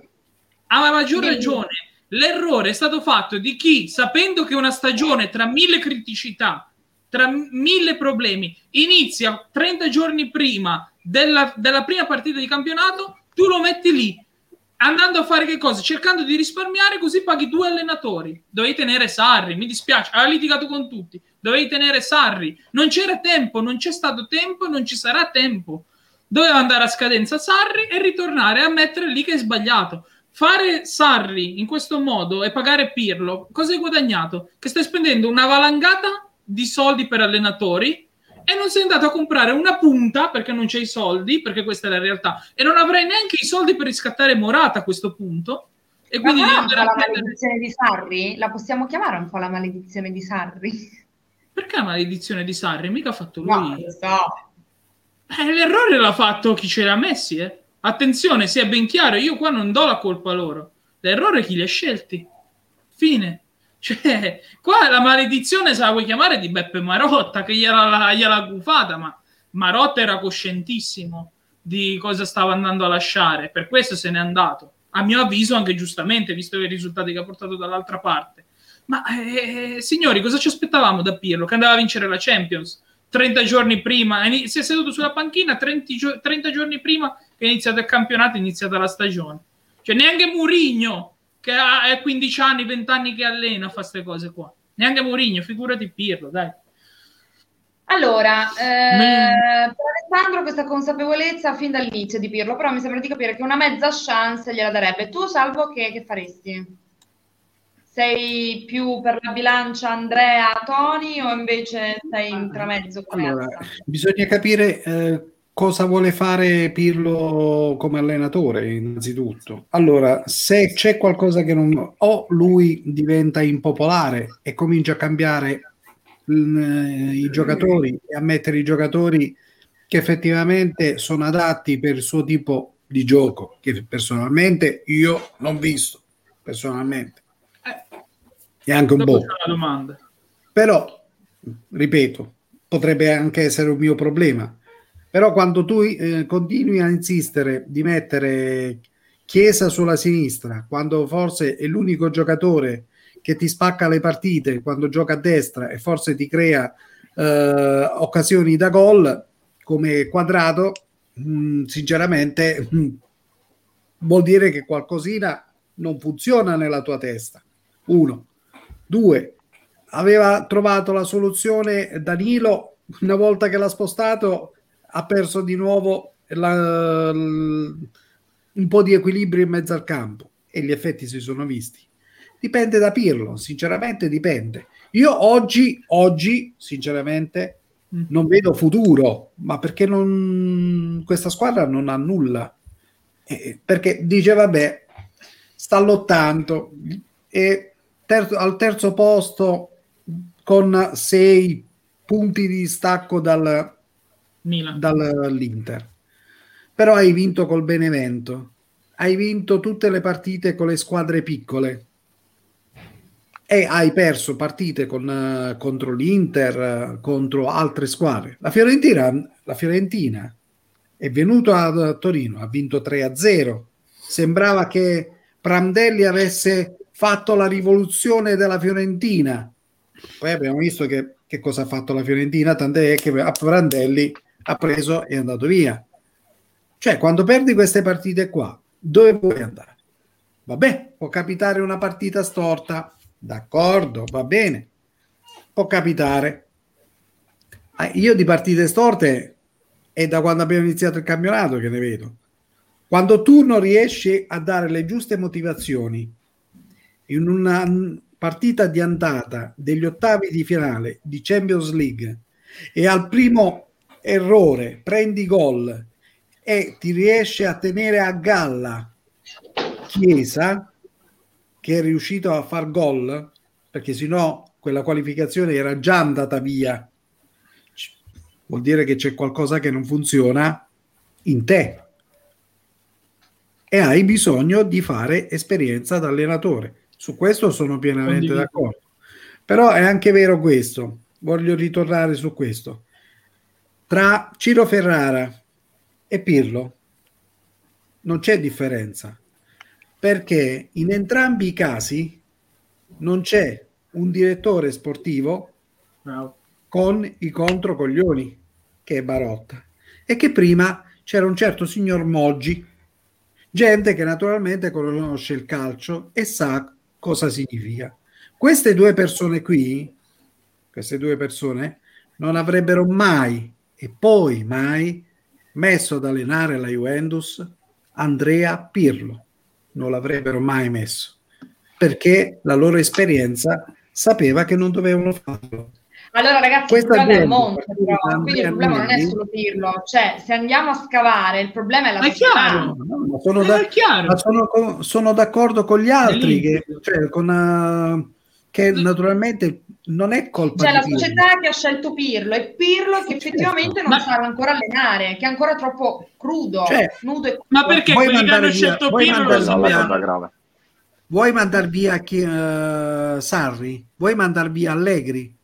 ha maggior ragione. L'errore è stato fatto di chi, sapendo che una stagione tra mille criticità, tra mille problemi, inizia 30 giorni prima della, della prima partita di campionato, tu lo metti lì andando a fare che cosa? Cercando di risparmiare, così paghi due allenatori. Dovevi tenere Sarri, mi dispiace, ha litigato con tutti. Dovevi tenere Sarri. Non c'era tempo, non c'è stato tempo, non ci sarà tempo. Doveva andare a scadenza Sarri e ritornare a mettere lì che è sbagliato. Fare Sarri in questo modo e pagare Pirlo, cosa hai guadagnato? Che stai spendendo una valangata di soldi per allenatori e non sei andato a comprare una punta perché non c'hai i soldi, perché questa è la realtà, e non avrai neanche i soldi per riscattare Morata a questo punto. E quindi la prendere... maledizione di Sarri? La possiamo chiamare un po' la maledizione di Sarri? Perché la maledizione di Sarri? Mica ha fatto lui. No, so. eh, l'errore l'ha fatto chi ce l'ha messi, eh. Attenzione, sia ben chiaro, io qua non do la colpa a loro. L'errore è chi li ha scelti. Fine. Cioè, qua la maledizione se la vuoi chiamare di Beppe Marotta, che gliela, gliela gufata, ma Marotta era coscientissimo di cosa stava andando a lasciare, per questo se n'è andato. A mio avviso, anche giustamente, visto i risultati che ha portato dall'altra parte. Ma eh, signori, cosa ci aspettavamo da Pirlo? Che andava a vincere la Champions 30 giorni prima, si è seduto sulla panchina 30, 30 giorni prima che è iniziato il campionato, è iniziata la stagione. Cioè, neanche Murigno che ha 15 anni, 20 anni che allena, fa queste cose qua. Neanche Mourinho, figurati Pirlo, dai. Allora, eh, per Alessandro questa consapevolezza fin dall'inizio di Pirlo, però mi sembra di capire che una mezza chance gliela darebbe. Tu, Salvo, che, che faresti? Sei più per la bilancia Andrea, Tony o invece sei in tramezzo? Allora, bisogna capire eh, cosa vuole fare Pirlo come allenatore innanzitutto. Allora, se c'è qualcosa che non... o lui diventa impopolare e comincia a cambiare l... i giocatori e a mettere i giocatori che effettivamente sono adatti per il suo tipo di gioco, che personalmente io non ho visto, personalmente. È anche un po'. Però, ripeto, potrebbe anche essere un mio problema però quando tu eh, continui a insistere di mettere Chiesa sulla sinistra, quando forse è l'unico giocatore che ti spacca le partite quando gioca a destra e forse ti crea eh, occasioni da gol come quadrato, mh, mm, sinceramente mh, mm, vuol dire che qualcosina non funziona nella tua testa. Uno. Due. Aveva trovato la soluzione Danilo una volta che l'ha spostato ha perso di nuovo la, un po' di equilibrio in mezzo al campo e gli effetti si sono visti. Dipende da Pirlo, sinceramente dipende. Io oggi, oggi sinceramente, mm. non vedo futuro, ma perché non, questa squadra non ha nulla. Eh, perché dice, vabbè, sta lottando e terzo, al terzo posto con sei punti di stacco dal, Milan. dall'Inter. Però hai vinto col Benevento, hai vinto tutte le partite con le squadre piccole e hai perso partite con, uh, contro l'Inter, uh, contro altre squadre. La Fiorentina, la Fiorentina è venuta a, a Torino, ha vinto 3-0. Sembrava che Prandelli avesse fatto la rivoluzione della Fiorentina. Poi abbiamo visto che, che cosa ha fatto la Fiorentina, tant'è che a Prandelli ha preso e è andato via. Cioè, quando perdi queste partite qua, dove vuoi andare? Vabbè, può capitare una partita storta, d'accordo, va bene, può capitare. Io di partite storte è da quando abbiamo iniziato il campionato che ne vedo. Quando tu non riesci a dare le giuste motivazioni in una partita di andata degli ottavi di finale di Champions League e al primo errore prendi gol e ti riesce a tenere a galla Chiesa che è riuscito a far gol perché sennò quella qualificazione era già andata via. Vuol dire che c'è qualcosa che non funziona in te. E hai bisogno di fare esperienza da allenatore. Su questo sono pienamente d'accordo. Però è anche vero questo. Voglio ritornare su questo tra Ciro Ferrara e Pirlo non c'è differenza perché in entrambi i casi non c'è un direttore sportivo no. con i controcoglioni che è Barotta e che prima c'era un certo signor Moggi gente che naturalmente conosce il calcio e sa cosa significa queste due persone qui queste due persone non avrebbero mai e poi mai messo ad allenare la Juventus Andrea Pirlo. Non l'avrebbero mai messo perché la loro esperienza sapeva che non dovevano farlo. Allora ragazzi, Questa il problema è il monte, però, quindi il problema non è solo Pirlo, cioè se andiamo a scavare il problema è la è chiaro, no, sono, da, sono, sono, d'accordo con gli altri, che, cioè, con, uh, che naturalmente non è colpa C'è la società che ha scelto Pirlo e Pirlo che effettivamente certo. non sa ancora allenare, che è ancora troppo crudo, cioè, nudo e Ma perché vuoi quelli che hanno via, scelto Pirlo lo sappiamo? Vuoi mandare via chi, uh, Sarri? Vuoi mandare via Allegri?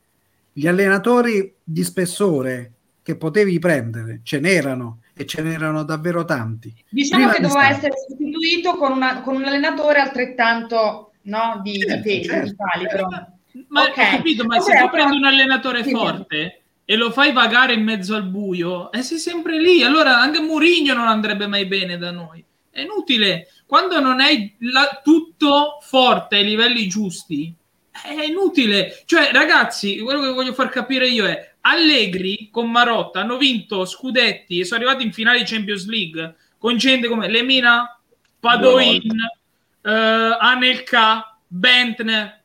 Gli allenatori di spessore che potevi prendere ce n'erano e ce n'erano davvero tanti. Diciamo Prima che doveva essere sostituito con, una, con, un allenatore altrettanto no, di, certo, di pesi, certo. Di però. Ma okay. capito, ma se tu prendi un allenatore forte e lo fai vagare in mezzo al buio, e eh, sei sempre lì. Allora anche Murigno non andrebbe mai bene da noi. È inutile. Quando non hai la, tutto forte ai livelli giusti, è inutile. Cioè, ragazzi, quello che voglio far capire io è Allegri con Marotta hanno vinto scudetti e sono arrivati in finale di Champions League con gente come Lemina, Padoin, uh, Anelka, Bentner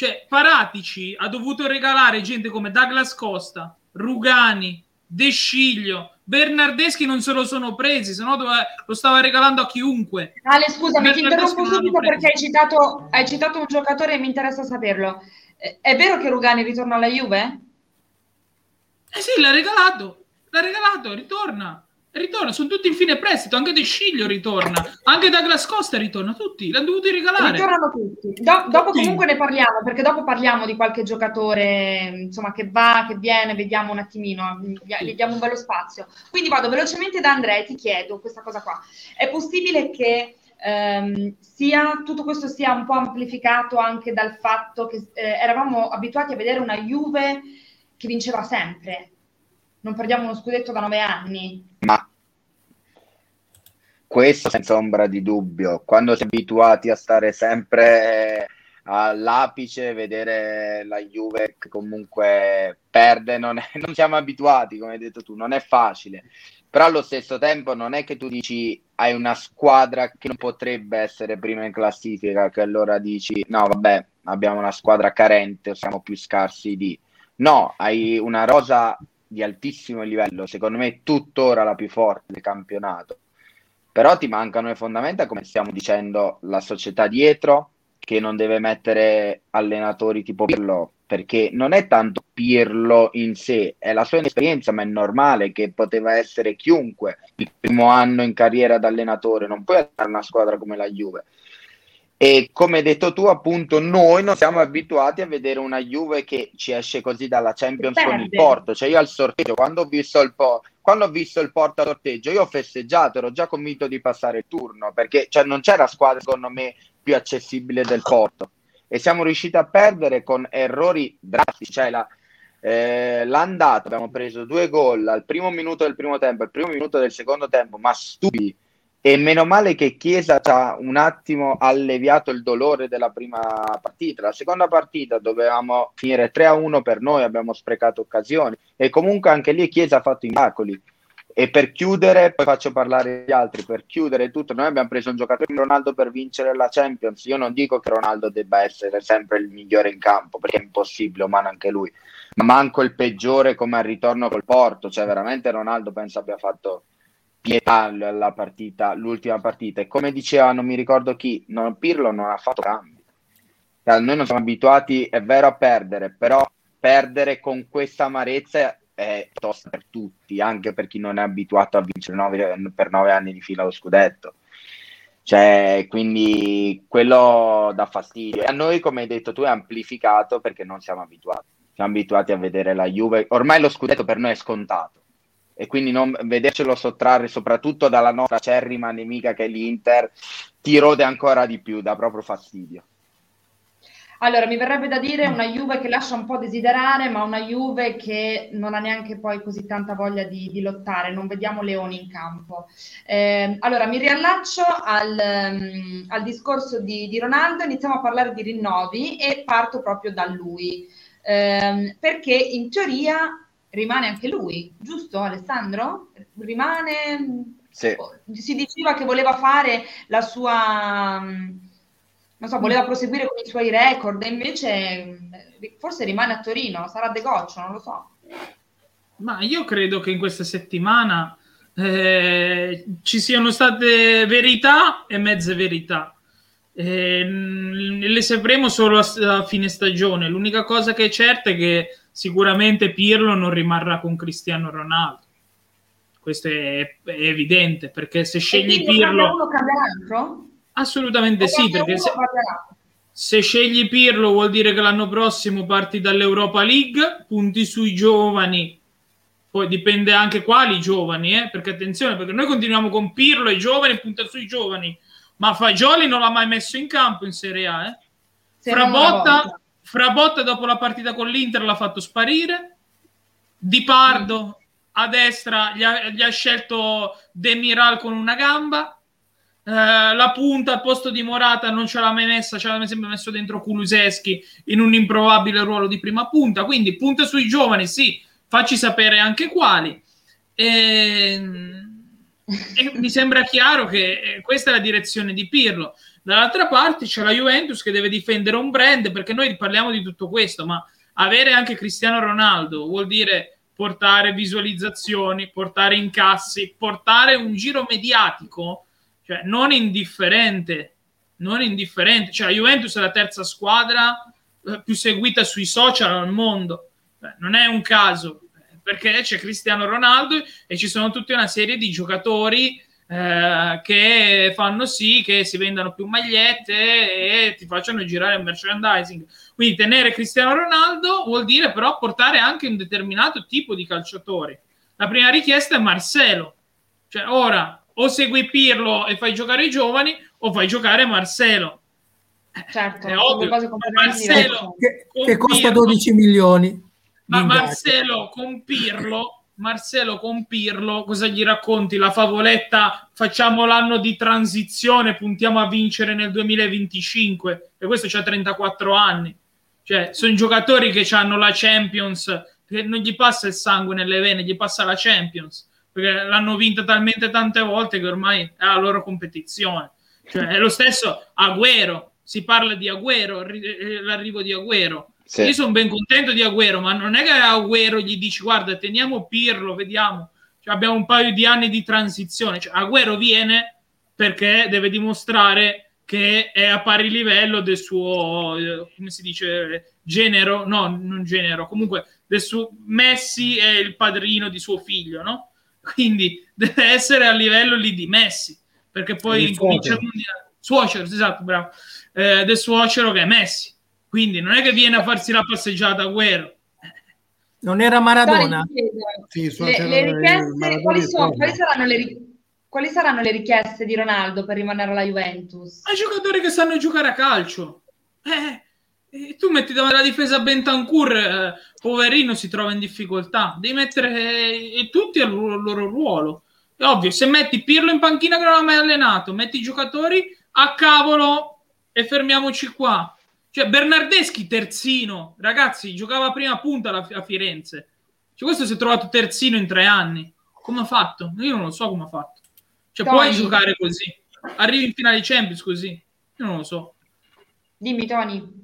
cioè, Paratici ha dovuto regalare gente come Douglas Costa, Rugani, De Sciglio, Bernardeschi non se lo sono presi, se no lo stava regalando a chiunque. Ale, scusami, ti interrompo subito perché hai citato, hai citato, un giocatore e mi interessa saperlo. Eh, è vero che Rugani ritorna alla Juve? Eh sì, l'ha regalato, l'ha regalato, ritorna ritorna, sono tutti in fine prestito, anche De Sciglio ritorna, anche Douglas Costa ritorna, tutti, l'hanno dovuti regalare. Ritornano tutti. Do- dopo tutti. comunque ne parliamo, perché dopo parliamo di qualche giocatore, insomma, che va, che viene, vediamo un attimino, gli diamo un bello spazio. Quindi vado velocemente da Andrea e ti chiedo questa cosa qua. È possibile che ehm, sia, tutto questo sia un po' amplificato anche dal fatto che eh, eravamo abituati a vedere una Juve che vinceva sempre, non perdiamo uno scudetto da nove anni. Ma questo senza ombra di dubbio, quando si è abituati a stare sempre all'apice, vedere la Juve che comunque perde, non, è, non siamo abituati, come hai detto tu, non è facile. Però allo stesso tempo non è che tu dici hai una squadra che non potrebbe essere prima in classifica, che allora dici no vabbè abbiamo una squadra carente siamo più scarsi di... No, hai una rosa di altissimo livello, secondo me tuttora la più forte del campionato. Però ti mancano le fondamenta, come stiamo dicendo, la società dietro, che non deve mettere allenatori tipo Pirlo, perché non è tanto Pirlo in sé, è la sua inesperienza, ma è normale che poteva essere chiunque il primo anno in carriera da allenatore, non puoi allenare una squadra come la Juve. E come hai detto tu, appunto, noi non siamo abituati a vedere una Juve che ci esce così dalla Champions Perde. con il Porto. Cioè, io al sorteggio, quando ho visto il, po- quando ho visto il Porto al sorteggio, io ho festeggiato, ero già convinto di passare il turno, perché cioè, non c'era squadra, secondo me, più accessibile del Porto. E siamo riusciti a perdere con errori drastici. Cioè, la, eh, l'andata, abbiamo preso due gol al primo minuto del primo tempo, al primo minuto del secondo tempo, ma stupidi e meno male che Chiesa ci ha un attimo alleviato il dolore della prima partita. La seconda partita dovevamo finire 3 a 1 per noi, abbiamo sprecato occasioni e comunque anche lì Chiesa ha fatto i miracoli. E per chiudere, poi faccio parlare gli altri, per chiudere tutto, noi abbiamo preso un giocatore come Ronaldo per vincere la Champions. Io non dico che Ronaldo debba essere sempre il migliore in campo, perché è impossibile, umano anche lui, ma manco il peggiore come al ritorno col Porto. Cioè, veramente Ronaldo penso abbia fatto pietà alla partita, l'ultima partita. E come diceva, non mi ricordo chi, non, Pirlo non ha fatto cambi. Cioè, noi non siamo abituati, è vero, a perdere, però perdere con questa amarezza è tosta per tutti, anche per chi non è abituato a vincere nove, per nove anni di fila lo scudetto. Cioè, quindi quello dà fastidio. E a noi, come hai detto tu, è amplificato perché non siamo abituati. Siamo abituati a vedere la Juve. Ormai lo scudetto per noi è scontato. E quindi non vedercelo sottrarre soprattutto dalla nostra acerrima nemica che è l'Inter ti rode ancora di più, dà proprio fastidio. Allora, mi verrebbe da dire una Juve che lascia un po' desiderare, ma una Juve che non ha neanche poi così tanta voglia di, di lottare, non vediamo leoni in campo. Eh, allora, mi riallaccio al, um, al discorso di, di, Ronaldo, iniziamo a parlare di rinnovi e parto proprio da lui, eh, perché in teoria rimane anche lui, giusto Alessandro? Rimane... Sì. Si diceva che voleva fare la sua non so, voleva proseguire con i suoi record e invece forse rimane a Torino, sarà De Goccio, non lo so. Ma io credo che in questa settimana eh, ci siano state verità e mezze verità. Eh, le sapremo solo a, a, fine stagione. L'unica cosa che è certa è che sicuramente Pirlo non rimarrà con Cristiano Ronaldo. Questo è, è evidente perché se scegli Pirlo. Uno cambia? Assolutamente sì, perché se, se, scegli Pirlo vuol dire che l'anno prossimo parti dall'Europa League, punti sui giovani, poi dipende anche quali giovani, eh? perché attenzione, perché noi continuiamo con Pirlo e giovani, punta sui giovani, ma Fagioli non l'ha mai messo in campo in Serie A. Eh? Frabotta, Frabotta dopo la partita con l'Inter l'ha fatto sparire, Di Pardo a destra gli ha, gli ha scelto Demiral con una gamba, eh, la punta al posto di Morata non ce l'ha mai messa, ce l'ha sempre messo dentro Kuluseschi in un improbabile ruolo di prima punta. Quindi punta sui giovani, sì, facci sapere anche quali. E, e mi sembra chiaro che eh, questa è la direzione di Pirlo. Dall'altra parte c'è la Juventus che deve difendere un brand perché noi parliamo di tutto questo, ma avere anche Cristiano Ronaldo vuol dire portare visualizzazioni, portare incassi, portare un giro mediatico cioè non indifferente, non indifferente. Cioè la Juventus è la terza squadra eh, più seguita sui social al mondo. Non è un caso, perché c'è Cristiano Ronaldo e ci sono tutta una serie di giocatori eh, che fanno sì che si vendano più magliette e ti facciano girare il merchandising. Quindi tenere Cristiano Ronaldo vuol dire però portare anche un determinato tipo di calciatori. La prima richiesta è Marcelo. Cioè, ora o segui Pirlo e fai giocare i giovani o fai giocare Marcelo. Certo, è ovvio. Marcelo, che, che costa 12 milioni. Ma Marcelo con Pirlo, Marcelo con Pirlo, cosa gli racconti? La favoletta, facciamo l'anno di transizione, puntiamo a vincere nel 2025 e questo c'ha 34 anni. Cioè, sono giocatori che hanno la Champions, che non gli passa il sangue nelle vene, gli passa la Champions perché l'hanno vinta talmente tante volte che ormai è la loro competizione. Cioè, è lo stesso Agüero, si parla di Agüero, eh, l'arrivo di Agüero. Sì. Io sono ben contento di Agüero, ma non è che a Agüero gli dici guarda, teniamo Pirlo, vediamo. Cioè, abbiamo un paio di anni di transizione. Cioè, Agüero viene perché deve dimostrare che è a pari livello del suo, eh, come si dice, genero, no, non genero, comunque del suo Messi è il padrino di suo figlio, no? quindi deve essere a livello lì di Messi, perché poi comincia il mondiale. Suocero, esatto, bravo, eh, del suocero che è Messi. Quindi non è che viene a farsi la passeggiata a Guerra. Non era Maradona? Sì, le, le richieste, quali, sono, quali, saranno le, quali, saranno le, richieste di Ronaldo per rimanere alla Juventus? Ma giocatori che sanno giocare a calcio. Eh, e tu metti davanti la difesa Bentancur, eh, poverino, si trova in difficoltà. Devi mettere eh, tutti al loro, loro ruolo. È ovvio, se metti Pirlo in panchina che non ha mai allenato, metti i giocatori a cavolo e fermiamoci qua. Cioè, Bernardeschi terzino, ragazzi, giocava prima punta a, a Firenze. Cioè, questo si è trovato terzino in tre anni. Come ha fatto? Io non lo so come ha fatto. Cioè, Tony. puoi giocare così. Arrivi in finale Champions così. Io non lo so. Dimmi, Tony.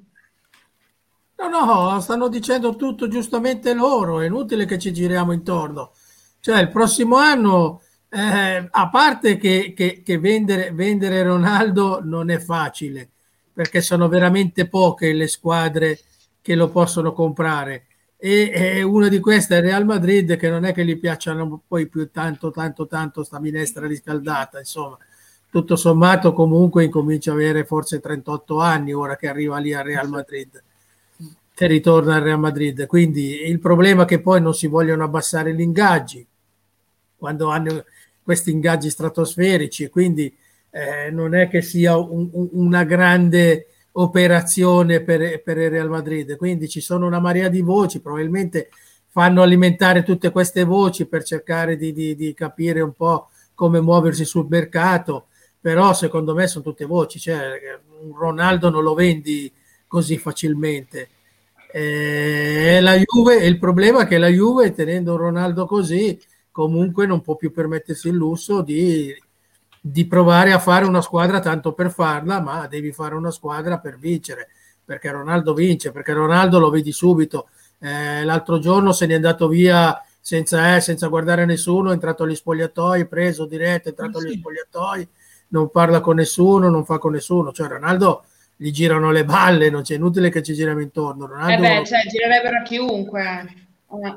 No, no, stanno dicendo tutto giustamente loro, è inutile che ci giriamo intorno. Cioè, il prossimo anno, eh, a parte che, che, che vendere, vendere, Ronaldo non è facile, perché sono veramente poche le squadre che lo possono comprare. E, una di queste è il Real Madrid, che non è che gli piacciono poi più tanto, tanto, tanto sta minestra riscaldata, insomma. Tutto sommato comunque incomincia a avere forse 38 anni ora che arriva lì al Real Madrid che ritorna al Real Madrid. Quindi il problema è che poi non si vogliono abbassare gli ingaggi quando hanno questi ingaggi stratosferici quindi eh, non è che sia un, un, una grande operazione per, per il Real Madrid. Quindi ci sono una marea di voci, probabilmente fanno alimentare tutte queste voci per cercare di, di, di capire un po' come muoversi sul mercato, però secondo me sono tutte voci, cioè un Ronaldo non lo vendi così facilmente eh, la Juve, il problema è che la Juve, tenendo Ronaldo così, comunque non può più permettersi il lusso di, di provare a fare una squadra tanto per farla, ma devi fare una squadra per vincere, perché Ronaldo vince, perché Ronaldo lo vedi subito. Eh, l'altro giorno se n'è andato via senza, eh, senza guardare nessuno, è entrato agli spogliatoi, preso diretto, è entrato agli spogliatoi, non parla con nessuno, non fa con nessuno. Cioè Ronaldo gli girano le balle, non c'è inutile che ci giriamo intorno. Ronaldo... Eh beh, cioè, girerebbero a chiunque. Eh,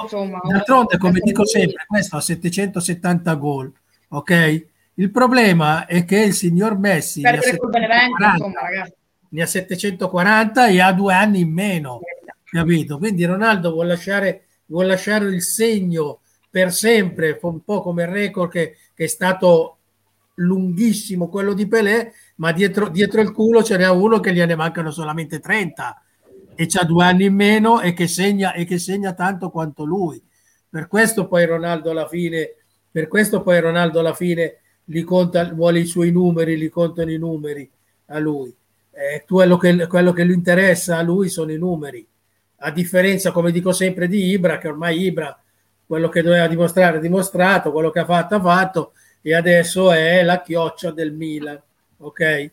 insomma, D'altronde, come dico sempre, questo ha 770 gol, ok? Il problema è che il signor Messi ne ha, 740, insomma, ne ha 740 e ha due anni in meno, capito? Quindi Ronaldo vuole lasciare, vuole lasciare il segno per sempre, un po' come il record che, che è stato lunghissimo quello di Pelé, ma dietro, dietro il culo ce n'è uno che gliene mancano solamente 30 e c'ha due anni in meno e che segna, e che segna tanto quanto lui. Per questo poi Ronaldo alla fine, per questo poi Ronaldo alla fine li conta, vuole i suoi numeri, li contano i numeri a lui. Eh, quello, che, quello che gli interessa a lui sono i numeri. A differenza, come dico sempre, di Ibra, che ormai Ibra quello che doveva dimostrare ha dimostrato, quello che ha fatto ha fatto e adesso è la chioccia del Milan ok? Eh,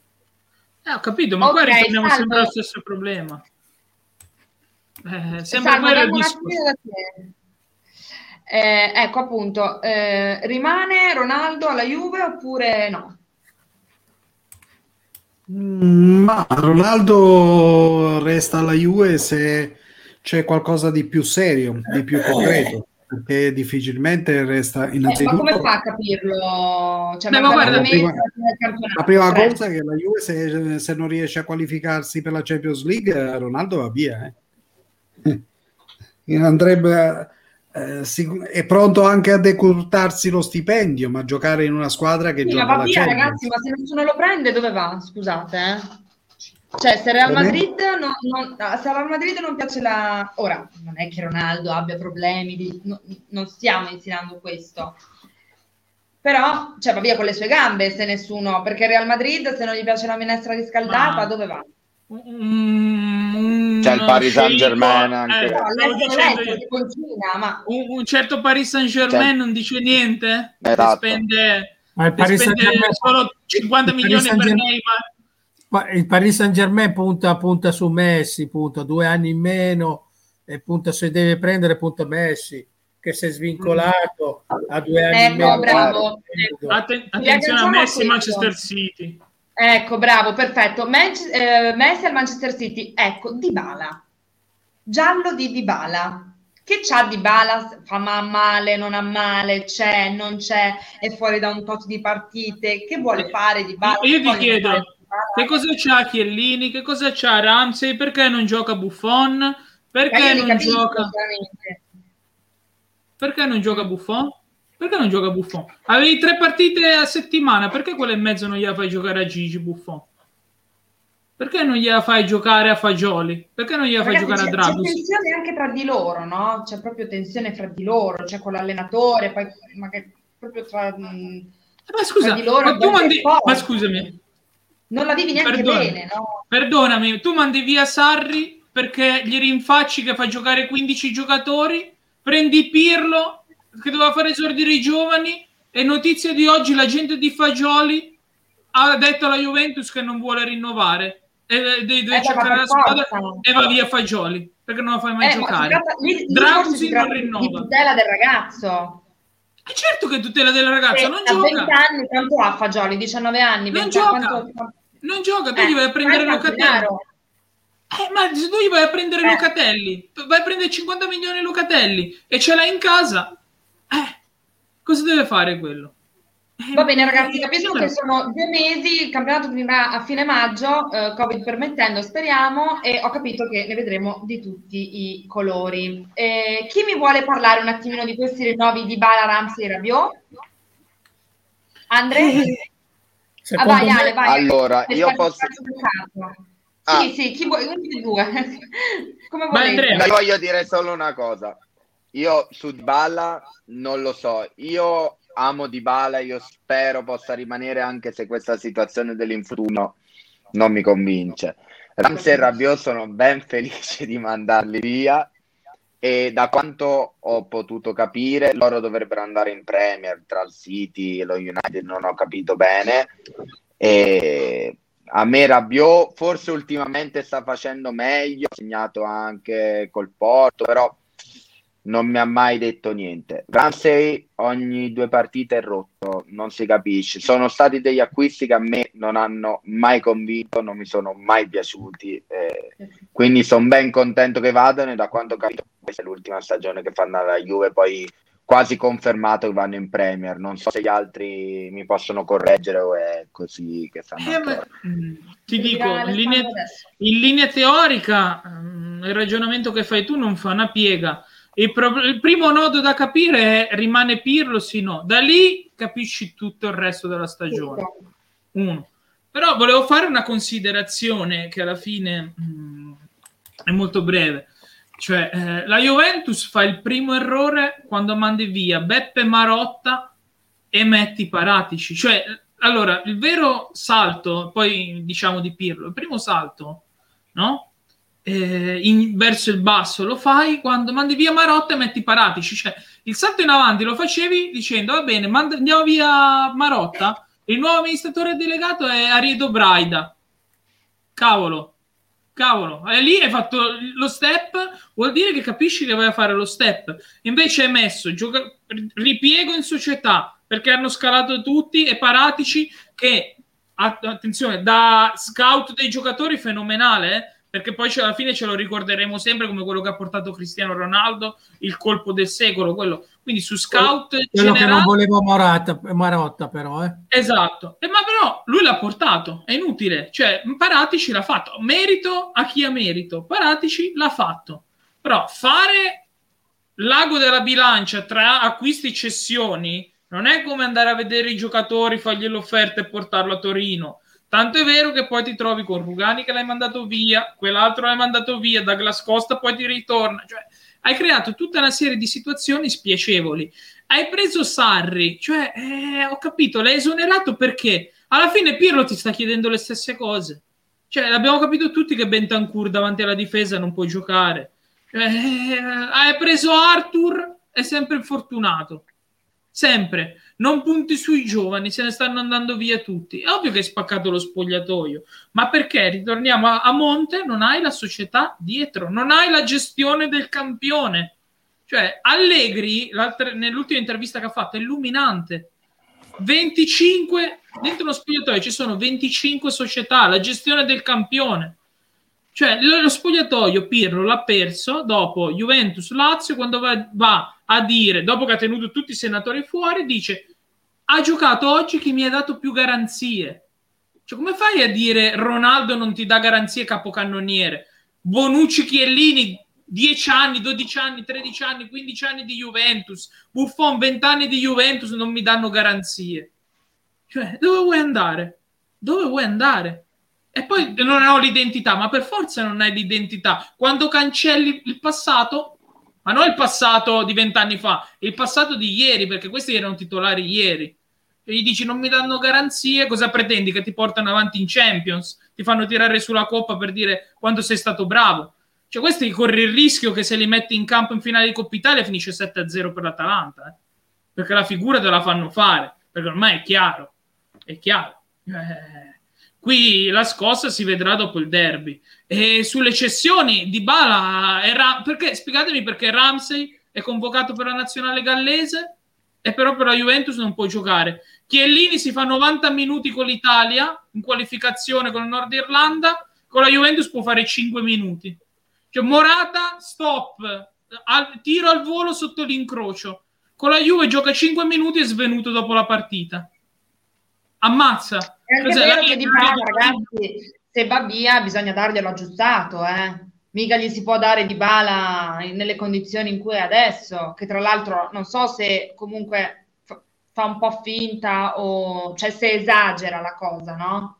ho capito, ma okay, qua ritorniamo salvo. sempre allo stesso problema. Eh, sembra discorso. Eh, ecco appunto, eh, rimane Ronaldo alla Juve oppure no? Mm, ma Ronaldo resta alla Juve se c'è qualcosa di più serio, di più concreto perché difficilmente resta innanzitutto... Eh, ma come fa a capirlo? Cioè, no, guarda, la, prima, la prima cosa è che la Juve se, se, non riesce a qualificarsi per la Champions League Ronaldo va via eh. *laughs* andrebbe eh, è pronto anche a decurtarsi lo stipendio ma giocare in una squadra che sì, gioca ma va via ragazzi ma se nessuno lo prende dove va? scusate eh cioè, se Real Madrid non, non, ah, se Real Madrid non piace la... Ora, non è che Ronaldo abbia problemi, di, no, non stiamo insegnando questo. Però, cioè, va via con le sue gambe se nessuno... Perché Real Madrid, se non gli piace la minestra riscaldata, Ma... dove va? Mm, C'è il Paris Saint Germain anche. Eh, no, continua, ma... un, un, certo Paris Saint Germain C'è... non dice niente, esatto. spende, ma il Paris spende solo 50 milioni per Neymar il Paris Saint Germain punta, punta, su Messi, punta due anni in meno e punta se deve prendere punta Messi che si è svincolato a due anni ecco, in meno. Bravo. Atten- attenzione a Messi e Manchester City. Ecco, bravo, perfetto. Man- eh, Messi al Manchester City. Ecco, Dybala. Giallo di Dybala. Che c'ha Dybala? Fa male, non ha male, c'è, non c'è, è fuori da un tot di partite. Che vuole fare Dybala? Io ti chiedo, che cosa c'ha Chiellini? Che cosa c'ha Ramsey? Perché non gioca Buffon? Perché non capisco, gioca Perché non gioca Buffon? Perché non gioca Buffon? Avevi tre partite a settimana, perché quella in mezzo non gliela fai giocare a Gigi Buffon? Perché non gliela fai giocare a Fagioli? Perché non gliela fai giocare a Draghi? C'è tensione anche tra di loro, no? C'è proprio tensione fra di loro, c'è con l'allenatore, poi magari proprio tra, mm, ma scusa, tra di loro. Ma, tu mandi... ma scusami, non la vivi neanche Perdona, bene, no? Perdonami, tu mandi via Sarri perché gli rinfacci che fa giocare 15 giocatori, prendi Pirlo, che doveva fare esordire i giovani e notizia di oggi la gente di Fagioli ha detto alla Juventus che non vuole rinnovare e deve eh, cercare la squadra e va via Fagioli perché non la fai mai eh, giocare. Drausi non rinnova. Tutela del ragazzo. È certo che tutela del ragazzo, non gioca. 20 anni, quanto ha Fagioli? 19 anni? Non gioca. Quanto... Non gioca, tu eh, gli vai a prendere Locatelli. Eh, ma se tu gli vai a prendere eh. Locatelli, vai a prendere 50 milioni Locatelli e ce l'hai in casa, eh, cosa deve fare quello? Va bene ragazzi, capisco che sono due mesi, il campionato finirà a fine maggio, eh, Covid permettendo, speriamo, e ho capito che ne vedremo di tutti i colori. Eh, chi mi vuole parlare un attimino di questi rinnovi di Bala, Ramsey e Rabiot? Andre? Eh, ah, vai, Ale, vai. Allora, io posso... Ah. Sì, sì, chi vuoi? Uno di due. *laughs* Come volete. Voglio dire solo una cosa. Io su Bala non lo so. Io amo Di Bala, io spero possa rimanere anche se questa situazione dell'infortunio non mi convince. Ramsey e Rabiot sono ben *laughs* felice di mandarli via e da quanto ho potuto capire loro dovrebbero andare in Premier tra il City e lo United, non ho capito bene. E a me Rabiot forse ultimamente sta facendo meglio, ha segnato anche col Porto, però non mi ha mai detto niente. Ramsey ogni due partite è rotto, non si capisce. Sono stati degli acquisti che a me non hanno mai convinto, non mi sono mai piaciuti. Eh, quindi sono ben contento che vadano e da quanto ho capito questa è l'ultima stagione che fanno alla Juve, poi quasi confermato che vanno in Premier. Non so se gli altri mi possono correggere o è così che fanno. Eh, ma, ti dico, in linea, in linea teorica, mm, il ragionamento che fai tu non fa una piega il, pro- il, primo nodo da capire è rimane Pirlo, sì no. Da lì capisci tutto il resto della stagione. Uno. Però volevo fare una considerazione che alla fine mh, mm, è molto breve. Cioè, eh, la Juventus fa il primo errore quando mandi via Beppe Marotta e metti Paratici. Cioè, allora, il vero salto, poi diciamo di Pirlo, il primo salto, no? Eh, in, verso il basso lo fai quando mandi via Marotta e metti Paratici. Cioè, il salto in avanti lo facevi dicendo va bene, mand- andiamo via Marotta. Il nuovo amministratore delegato è Ariedo Braida. Cavolo, cavolo, e lì hai fatto lo step, vuol dire che capisci che vai a fare lo step. Invece hai messo gioca- ripiego in società perché hanno scalato tutti e Paratici che attenzione da scout dei giocatori fenomenale eh? Perché poi alla fine ce lo ricorderemo sempre come quello che ha portato Cristiano Ronaldo, il colpo del secolo, quello. Quindi su scout quello generale... che non volevo Marotta, Marotta però, eh. Esatto. Eh, ma però lui l'ha portato, è inutile. Cioè, Paratici l'ha fatto. Merito a chi ha merito. Paratici l'ha fatto. Però fare l'ago della bilancia tra acquisti e cessioni non è come andare a vedere i giocatori, fargli l'offerta e portarlo a Torino Tanto è vero che poi ti trovi con Rugani che l'hai mandato via, quell'altro l'hai mandato via, Douglas Costa poi ti ritorna. Cioè, hai creato tutta una serie di situazioni spiacevoli. Hai preso Sarri, cioè, eh, ho capito, l'hai esonerato perché alla fine Pirlo ti sta chiedendo le stesse cose. Cioè, abbiamo capito tutti che Bentancur davanti alla difesa non può giocare. Eh, hai preso Arthur, è sempre infortunato sempre. Non punti sui giovani, se ne stanno andando via tutti. È ovvio che hai spaccato lo spogliatoio, ma perché ritorniamo a, a monte? Non hai la società dietro, non hai la gestione del campione. Cioè, Allegri, nell'ultima intervista che ha fatto, è illuminante. 25 dentro uno spogliatoio ci sono 25 società, la gestione del campione. Cioè, lo spogliatoio Pirlo l'ha perso dopo Juventus Lazio quando va, va, a dire, dopo che ha tenuto tutti i senatori fuori, dice ha giocato oggi chi mi ha dato più garanzie. Cioè, come fai a dire Ronaldo non ti dà garanzie capocannoniere? Bonucci Chiellini 10 anni, 12 anni, 13 anni, 15 anni di Juventus, Buffon 20 anni di Juventus non mi danno garanzie. Cioè, dove vuoi andare? Dove vuoi andare? E poi non ho l'identità, ma per forza non hai l'identità. Quando cancelli il passato, ma non il passato di vent'anni fa, il passato di ieri, perché questi erano titolari ieri. E gli dici non mi danno garanzie, cosa pretendi? Che ti portano avanti in Champions? Ti fanno tirare sulla coppa per dire quando sei stato bravo? Cioè, questi corri il rischio che se li metti in campo in finale di Coppa Italia finisce 7-0 per l'Atalanta. Eh? perché la figura te la fanno fare, perché ormai è chiaro, è chiaro. Eh, qui la scossa si vedrà dopo il derby. E sulle cessioni di Bala, era, perché, spiegatemi perché Ramsey è convocato per la nazionale gallese e però per la Juventus non può giocare. Chiellini si fa 90 minuti con l'Italia in qualificazione con il Nord Irlanda, con la Juventus può fare 5 minuti. Cioè Morata, stop, al, tiro al volo sotto l'incrocio. Con la Juve gioca 5 minuti e è svenuto dopo la partita. Ammazza. È anche vero che di base, ragazzi, se va via bisogna darglielo aggiustato, eh. Mica gli si può dare di bala nelle condizioni in cui è adesso, che tra l'altro non so se comunque fa un po' finta o cioè se esagera la cosa, no?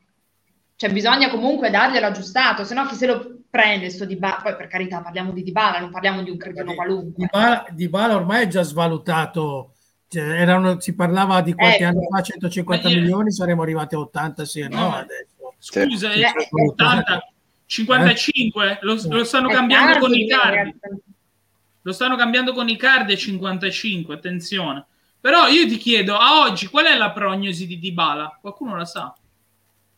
Cioè bisogna comunque darglielo aggiustato, se no chi se lo prende sto di Bala, poi per carità parliamo di Dybala, non parliamo di un cretino qualunque. Dybala, Dybala ormai è già svalutato, cioè, erano, si parlava di qualche ecco. anno fa 150 milioni, saremmo arrivati a 80, sì, no, no adesso. Scusa, eh, 80, 55, eh, lo, lo stanno cambiando con i card. Lo stanno cambiando con i card e 55, attenzione. Però io ti chiedo, a oggi, qual è la prognosi di Dybala? Qualcuno la sa?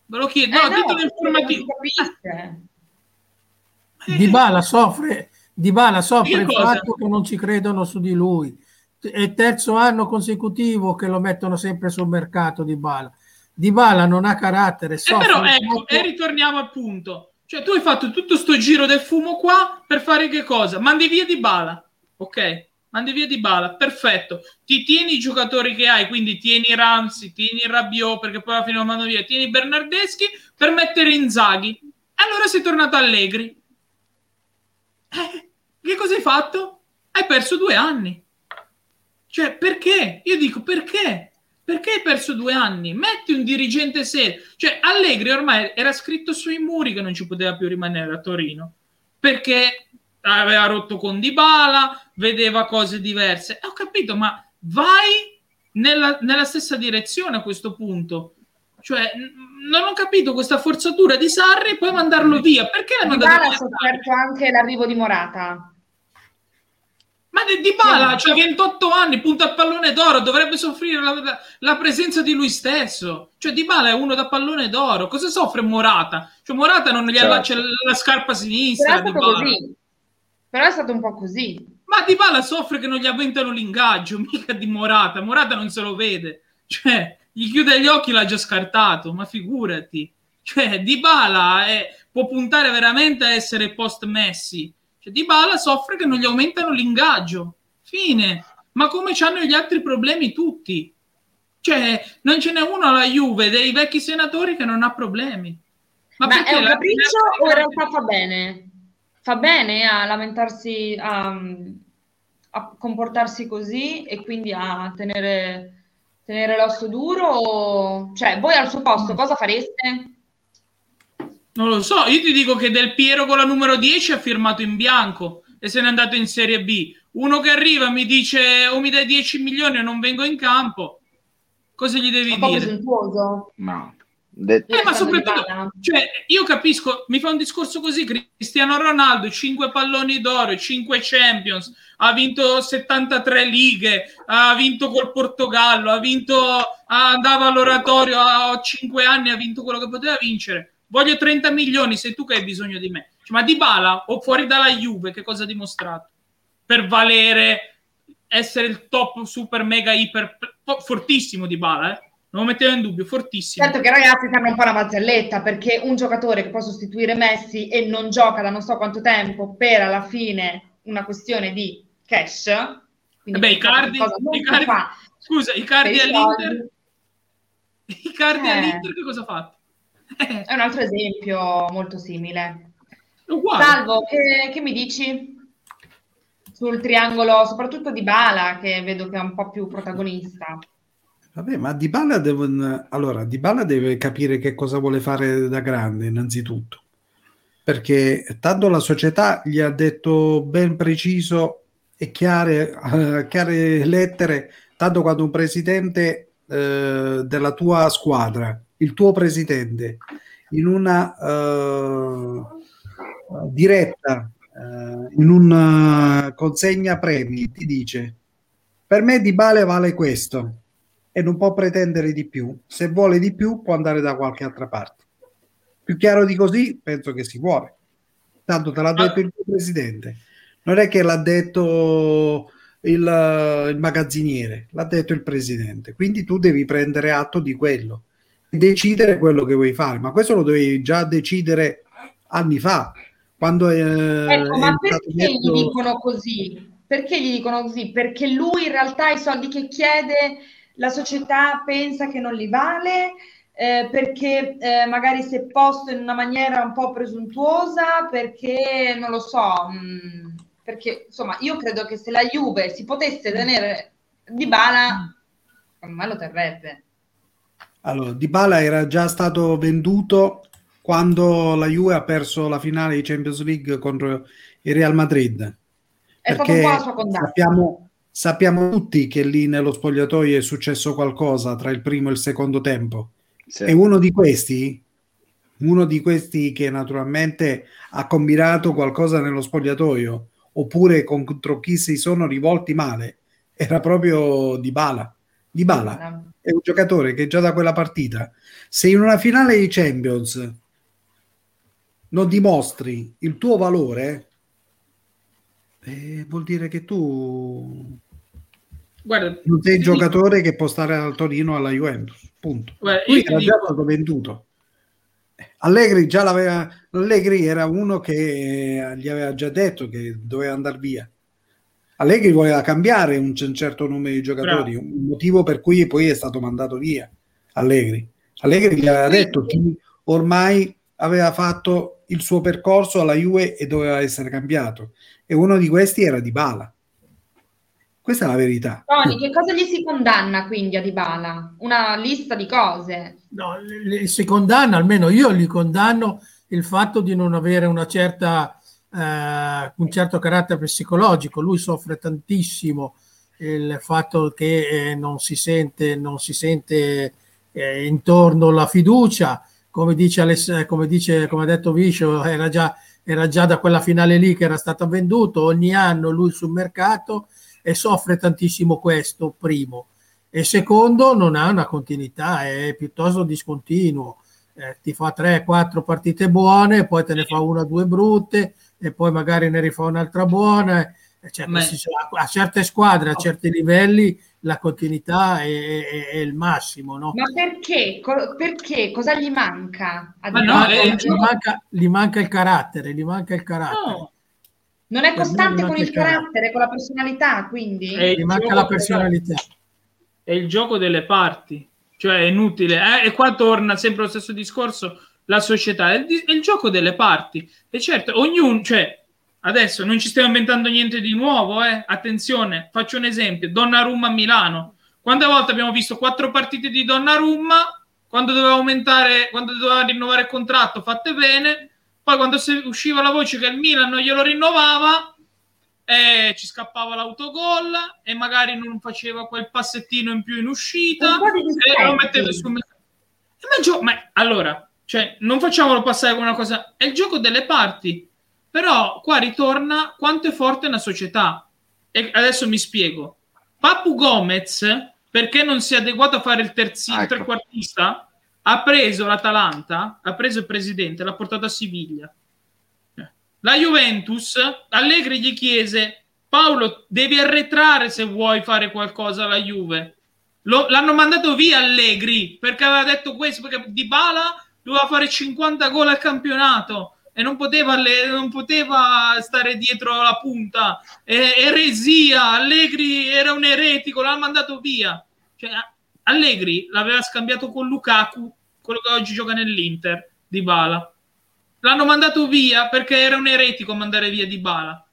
Ve lo chiedo, eh no, no, informativo. Dybala soffre, Dybala soffre il fatto che non ci credono su di lui. È terzo anno consecutivo che lo mettono sempre sul mercato Dybala. Dybala non ha carattere. Eh però ecco, fatto... e ritorniamo al punto. Cioè tu hai fatto tutto sto giro del fumo qua per fare che cosa? Mandi via Dybala, ok? mandi via di bala, perfetto. Ti tieni i giocatori che hai, quindi tieni Ramsey, tieni Rabiot, perché poi alla fine lo mando via, tieni Bernardeschi per mettere Inzaghi. Allora sei tornato Allegri. Eh, che cosa hai fatto? Hai perso due anni. Cioè, perché? Io dico, perché? Perché hai perso due anni? Metti un dirigente serio. Cioè, Allegri ormai era scritto sui muri che non ci poteva più rimanere a Torino. Perché aveva rotto con Dybala, vedeva cose diverse. Ho capito, ma vai nella, nella stessa direzione a questo punto. Cioè, non ho capito questa forzatura di Sarri e poi mandarlo via. Perché l'hai mandato via? ha sofferto anche l'arrivo di Morata. Ma Di Bala ha 28 anni, punta a pallone d'oro, dovrebbe soffrire la, la, presenza di lui stesso. Cioè Di Bala è uno da pallone d'oro. Cosa soffre Morata? Cioè Morata non gli certo. allaccia la, la scarpa sinistra. Però è, così. Però è stato un po' così. Ma Di Bala soffre che non gli avventano l'ingaggio, *laughs* mica di Morata. Morata non se lo vede. Cioè, gli chiude gli occhi, l'ha già scartato, ma figurati. Cioè, Di Bala è, può puntare veramente a essere post Messi cioè, Di Bala soffre che non gli aumentano l'ingaggio. Fine. Ma come hanno gli altri problemi tutti? Cioè, non ce n'è uno alla Juve dei vecchi senatori che non ha problemi. Ma, Ma è un capriccio o in realtà fa bene? Fa bene a lamentarsi, a, a comportarsi così e quindi a tenere, tenere l'osso duro? O... Cioè, voi al suo posto cosa fareste? Non lo so, io ti dico che Del Piero con la numero 10 ha firmato in bianco e se n'è andato in Serie B. Uno che arriva mi dice o mi dai 10 milioni o non vengo in campo. Cosa gli devi dire? Sontuoso. No. De- eh, ma soprattutto, cioè, io capisco, mi fa un discorso così, Cristiano Ronaldo, 5 palloni d'oro, 5 Champions, ha vinto 73 lighe, ha vinto col Portogallo, ha vinto, andava all'oratorio a 5 anni, ha vinto quello che poteva vincere voglio 30 milioni, sei tu che hai bisogno di me. Cioè, ma Di Bala o fuori dalla Juve, che cosa ha dimostrato? Per valere, essere il top super mega iper fortissimo Di Bala, eh? Non lo mettevo in dubbio, fortissimo. Certo che ragazzi fanno un po' una barzelletta perché un giocatore che può sostituire Messi e non gioca da non so quanto tempo per alla fine una questione di cash. Eh beh, i cardi, i cardi scusa, i cardi all'Inter. I cardi eh. all'Inter che cosa ha fatto? È un altro esempio molto simile. Uguale. Salvo, che, che, mi dici sul triangolo, soprattutto di Bala, che vedo che è un po' più protagonista? Vabbè, ma Di Bala deve, allora, Di Bala deve capire che cosa vuole fare da grande, innanzitutto. Perché tanto la società gli ha detto ben preciso e chiare, uh, chiare lettere, tanto quando un presidente uh, della tua squadra il tuo presidente in una uh, diretta, uh, in una consegna premi, ti dice Per me Di Bale vale questo e non può pretendere di più. Se vuole di più può andare da qualche altra parte. Più chiaro di così penso che si vuole. Tanto te l'ha detto il presidente. Non è che l'ha detto il, il magazziniere, l'ha detto il presidente. Quindi tu devi prendere atto di quello decidere quello che vuoi fare. Ma questo lo dovevi già decidere anni fa. Quando è, ecco, ma perché detto... gli dicono così? Perché gli dicono così? Perché lui in realtà i soldi che chiede la società pensa che non li vale, eh, perché eh, magari si è posto in una maniera un po' presuntuosa, perché non lo so, mh, mm, perché insomma io credo che se la Juve si potesse tenere Di Bala, secondo me lo terrebbe. Allora, Di Bala era già stato venduto quando la Juve ha perso la finale di Champions League contro il Real Madrid. È perché sappiamo, sappiamo tutti che lì nello spogliatoio è successo qualcosa tra il primo e il secondo tempo. Sì. E uno di questi, uno di questi che naturalmente ha combinato qualcosa nello spogliatoio, oppure contro chi si sono rivolti male era proprio Di Bala. Di Bala è un giocatore che già da quella partita, se in una finale di Champions non dimostri il tuo valore, eh, vuol dire che tu Guarda, non sei il giocatore dico... che può stare al Torino alla Juventus. Punto. Guarda, Lui era dico... già stato venduto. Allegri già l'aveva, Allegri era uno che gli aveva già detto che doveva andare via. Allegri voleva cambiare un, un certo numero di giocatori, Bravo. un motivo per cui poi è stato mandato via. Allegri, Allegri gli aveva detto che ormai aveva fatto il suo percorso alla Juve e doveva essere cambiato. E uno di questi era Di Bala. Questa è la verità. Tony, che cosa gli si condanna quindi a Dybala? Una lista di cose? No, si condanna, almeno io gli condanno il fatto di non avere una certa, eh, un certo carattere psicologico. Lui soffre tantissimo il fatto che eh, non si sente, non si sente eh, intorno la fiducia. Come dice, Aless- come, dice come ha detto Viscio, era già, era già da quella finale lì che era stato venduto. Ogni anno lui sul mercato e soffre tantissimo questo, primo. E secondo, non ha una continuità, è piuttosto discontinuo. Eh, ti fa 3-4 partite buone, poi te ne fa una o due brutte e poi magari ne rifà un'altra buona. Cioè, Ma... a certe squadre, a certi livelli, la continuità è, è, è il massimo. No? Ma perché? Co- perché? Cosa gli manca? No, gli, gli, manca gli, manca il carattere, gli manca il carattere. No. Non è costante con il carattere, con la personalità, quindi... Gli manca la personalità. È il gioco delle parti, cioè è inutile. Eh? E qua torna sempre lo stesso discorso, la società, è il, è il gioco delle parti. E certo, ognuno, cioè, adesso non ci stiamo inventando niente di nuovo, eh? Attenzione, faccio un esempio, Donnarumma a Milano. Quante volte abbiamo visto quattro partite di Donnarumma, quando doveva aumentare, quando doveva rinnovare il contratto, fatte bene, poi quando usciva la voce che il Milan non glielo rinnovava, eh, ci scappava l'autogol e magari non faceva quel passettino in più in uscita e lo metteva su ma, gio- ma allora cioè, non facciamolo passare come una cosa è il gioco delle parti però qua ritorna quanto è forte una società e adesso mi spiego Papu Gomez perché non si è adeguato a fare il terzino ecco. trequartista ha preso l'Atalanta, ha preso il presidente, l'ha portato a Siviglia. La Juventus, Allegri gli chiese, Paolo, devi arretrare se vuoi fare qualcosa alla Juve. Lo, l'hanno mandato via Allegri perché aveva detto questo, perché Di Bala doveva fare 50 gol al campionato e non poteva, non poteva stare dietro la punta. E, eresia, Allegri era un eretico, l'hanno mandato via. Cioè, Allegri l'aveva scambiato con Lukaku quello che oggi gioca nell'Inter, di Bala. L'hanno mandato via perché era un eretico mandare via di Bala.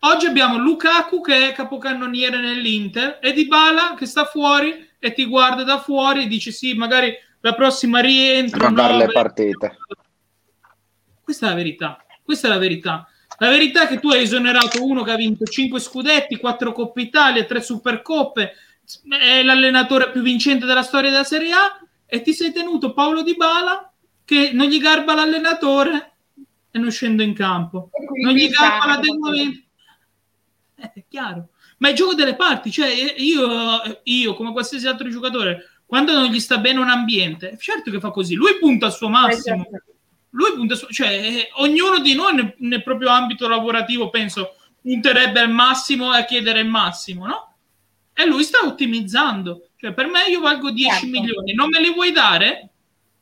Oggi abbiamo Lukaku che è capocannoniere nell'Inter e Di Bala che sta fuori e ti guarda da fuori e dice sì, magari la prossima rientro. Guardare le partite. Questa è la verità. Questa è la verità. La verità è che tu hai esonerato uno che ha vinto 5 scudetti, 4 Coppe Italia, 3 Supercoppe, è l'allenatore più vincente della storia della Serie A e ti sei tenuto Paolo Di Bala che non gli garba l'allenatore e non scende in campo. Non gli garba l'adeguamento. Eh, è chiaro. ma è gioco delle parti, cioè io, io come qualsiasi altro giocatore, quando non gli sta bene un ambiente, certo che fa così, lui punta al suo massimo, lui punta su, cioè eh, ognuno di noi nel, nel, proprio ambito lavorativo, penso, punterebbe al massimo e a chiedere il massimo, no? E lui sta ottimizzando, cioè per me io valgo 10 certo. milioni, non me li vuoi dare?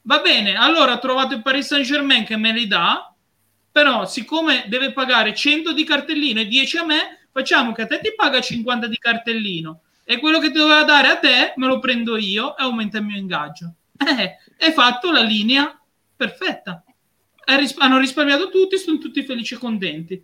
Va bene, allora ho trovato il Paris Saint Germain che me li dà, però siccome deve pagare 100 di cartellino e 10 a me, facciamo che a te ti paga 50 di cartellino e quello che doveva dare a te me lo prendo io e aumenta il mio ingaggio. Eh, hai fatto la linea perfetta. Ris- hanno risparmiato tutti, sono tutti felici e contenti.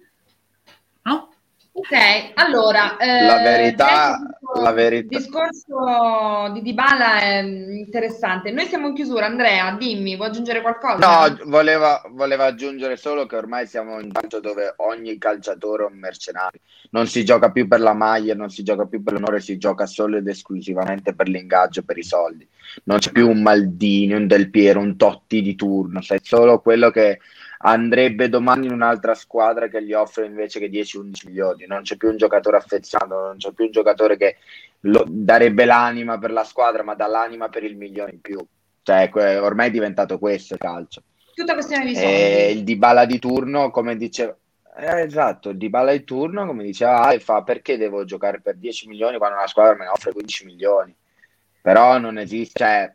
No? Ok, allora eh, la verità, la verità. Il discorso di Dybala è interessante. Noi siamo in chiusura, Andrea, dimmi, vuoi aggiungere qualcosa? No, voleva, voleva aggiungere solo che ormai siamo in un calcio dove ogni calciatore è un mercenario. Non si gioca più per la maglia, non si gioca più per l'onore, si gioca solo ed esclusivamente per l'ingaggio, per i soldi. Non c'è più un Maldini, un Del Piero, un Totti di turno, sei solo quello che andrebbe domani in un'altra squadra che gli offre invece che 10-11 milioni. Non c'è più un giocatore affezionato, non c'è più un giocatore che darebbe l'anima per la squadra, ma dà l'anima per il milione in più. Cioè, ormai è diventato questo il calcio. Tutta questione di soldi. E il Dybala di turno, come diceva... Eh, esatto, il Dybala di turno, come diceva Ale, fa perché devo giocare per 10 milioni quando una squadra me ne offre 15 milioni? Però non esiste, cioè,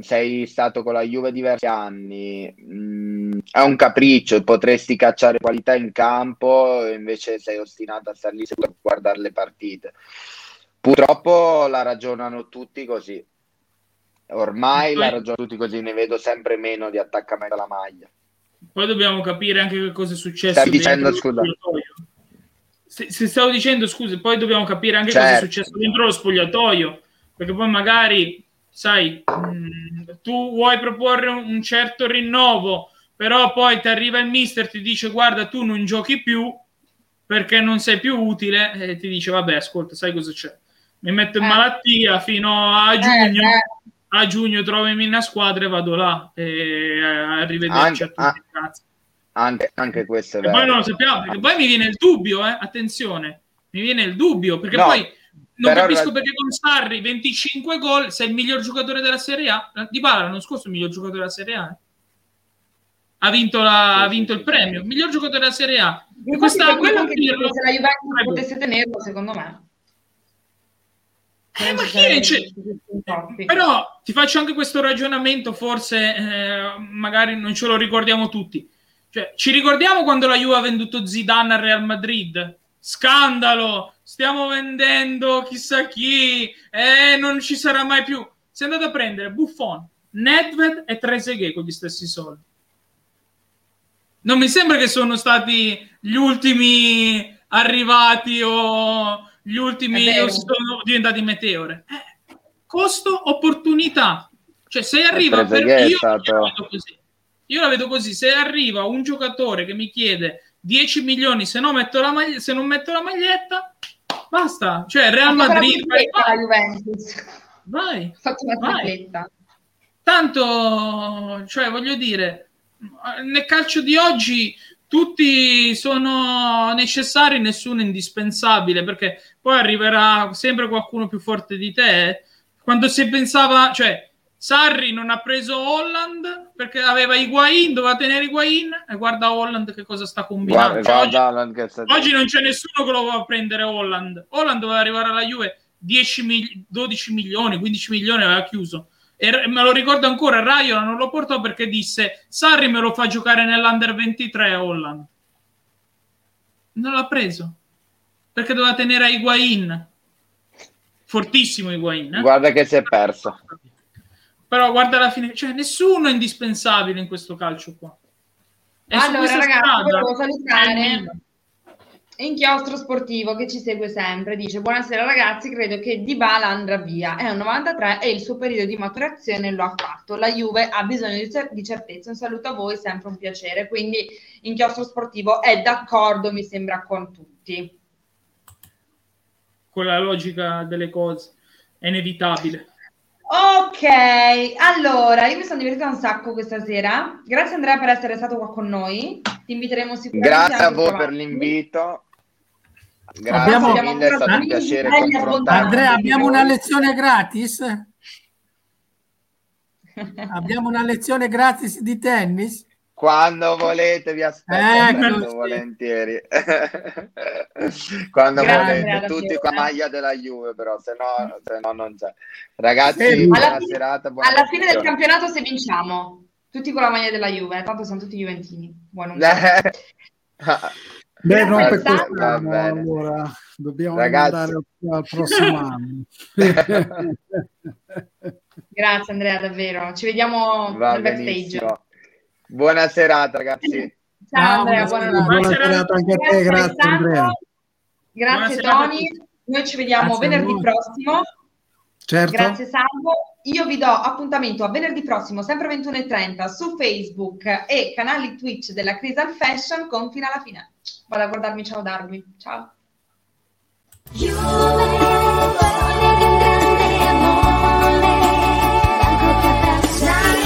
sei stato con la Juve diversi anni, mh, mm, è un capriccio, potresti cacciare qualità in campo, invece sei ostinato a stare lì a guardare le partite. Purtroppo la ragionano tutti così. Ormai la ragionano tutti così, ne vedo sempre meno di attaccamento alla maglia. Poi dobbiamo capire anche che cosa è successo. Stai dicendo, scusa. Se, se, stavo dicendo, scusa, poi dobbiamo capire anche certo. cosa è certo. successo dentro lo spogliatoio, perché poi magari sai, mh, mm, tu vuoi proporre un certo rinnovo, però poi ti arriva il mister, ti dice guarda tu non giochi più perché non sei più utile e ti dice vabbè ascolta sai cosa c'è, mi metto in eh. malattia fino a eh, giugno, eh, a giugno trovami una squadra e vado là e eh, arrivederci anche, a tutti. A, anche, anche questo è vero. Poi non lo sappiamo, perché poi mi viene il dubbio, eh? attenzione, mi viene il dubbio perché no. poi non Però capisco perché con Sarri 25 gol sei il miglior giocatore della Serie A. Di Bala l'anno scorso è il miglior giocatore della Serie A. Eh. Ha vinto, la, ha vinto il premio, miglior giocatore della Serie A. E quest'anno quello che dirlo, se la Juventus potesse tenerlo, secondo me. Eh, ma chi cioè, però ti faccio anche questo ragionamento, forse eh, magari non ce lo ricordiamo tutti. Cioè, ci ricordiamo quando la Juve ha venduto Zidane al Real Madrid? Scandalo! stiamo vendendo chissà chi, eh, non ci sarà mai più. Si è andato a prendere Buffon, Nedved e Trezeguet con gli stessi soldi. Non mi sembra che sono stati gli ultimi arrivati o gli ultimi o sono diventati meteore. Eh, costo opportunità. Cioè, se arriva per io, stato... io, io la vedo così, se arriva un giocatore che mi chiede 10 milioni se, no metto la maglie- se non metto la maglietta, Basta, cioè Real Madrid. Vai, la Juventus. Vai. Fatto una tripletta. Tanto, cioè, voglio dire, nel calcio di oggi tutti sono necessari, nessuno indispensabile, perché poi arriverà sempre qualcuno più forte di te. Quando si pensava, cioè, Sarri non ha preso Holland perché aveva Higuain, doveva tenere Higuain e guarda Holland che cosa sta combinando. Guarda, oggi, sta... oggi, non c'è nessuno che lo va a prendere Holland. Holland doveva arrivare alla Juve 10 mil- 12 milioni, 15 milioni aveva chiuso. E me lo ricordo ancora, Raiola non lo portò perché disse Sarri me lo fa giocare nell'Under 23 Holland. Non l'ha preso perché doveva tenere Higuain. Fortissimo Higuain. Eh? Guarda che si è perso. Però guarda alla fine, cioè nessuno è indispensabile in questo calcio qua. E allora ragazzi, volevo salutare Inchiostro Sportivo che ci segue sempre, dice buonasera ragazzi, credo che Dybala andrà via, è un 93 e il suo periodo di maturazione lo ha fatto, la Juve ha bisogno di, cer- di certezza, un saluto a voi, sempre un piacere, quindi Inchiostro Sportivo è d'accordo mi sembra con tutti. Con la logica delle cose, è inevitabile. Ok, allora io mi sono divertita un sacco questa sera. Grazie Andrea per essere stato qua con noi. Ti inviteremo sicuramente. Grazie a voi per l'invito. Grazie abbiamo, mille, è stato un piacere Andrea, abbiamo una lezione gratis? *laughs* abbiamo una lezione gratis di tennis? Quando volete, vi aspetto ecco. volentieri. *laughs* Quando Grazie, volete, tutti con la maglia della Juve, però se no, se no non c'è. Ragazzi, alla buona fine, serata. Buona alla fine del campionato, se vinciamo, tutti con la maglia della Juve, tanto siamo tutti juventini. Buono. *laughs* Beh, non per quest'anno, allora dobbiamo Ragazzi. andare al prossimo anno. *laughs* Grazie Andrea, davvero. Ci vediamo Va nel backstage. Buona serata, ragazzi. *laughs* Ciao, Andrea, buona, buona serata anche a te, grazie Andrea. Grazie Tony, noi ci vediamo grazie venerdì prossimo. Certo. Grazie Salvo. Io vi do appuntamento a venerdì prossimo, sempre 21.30, su Facebook e canali Twitch della Crystal Fashion con fino alla fine. Vado a guardarmi, ciao Darmi. Ciao.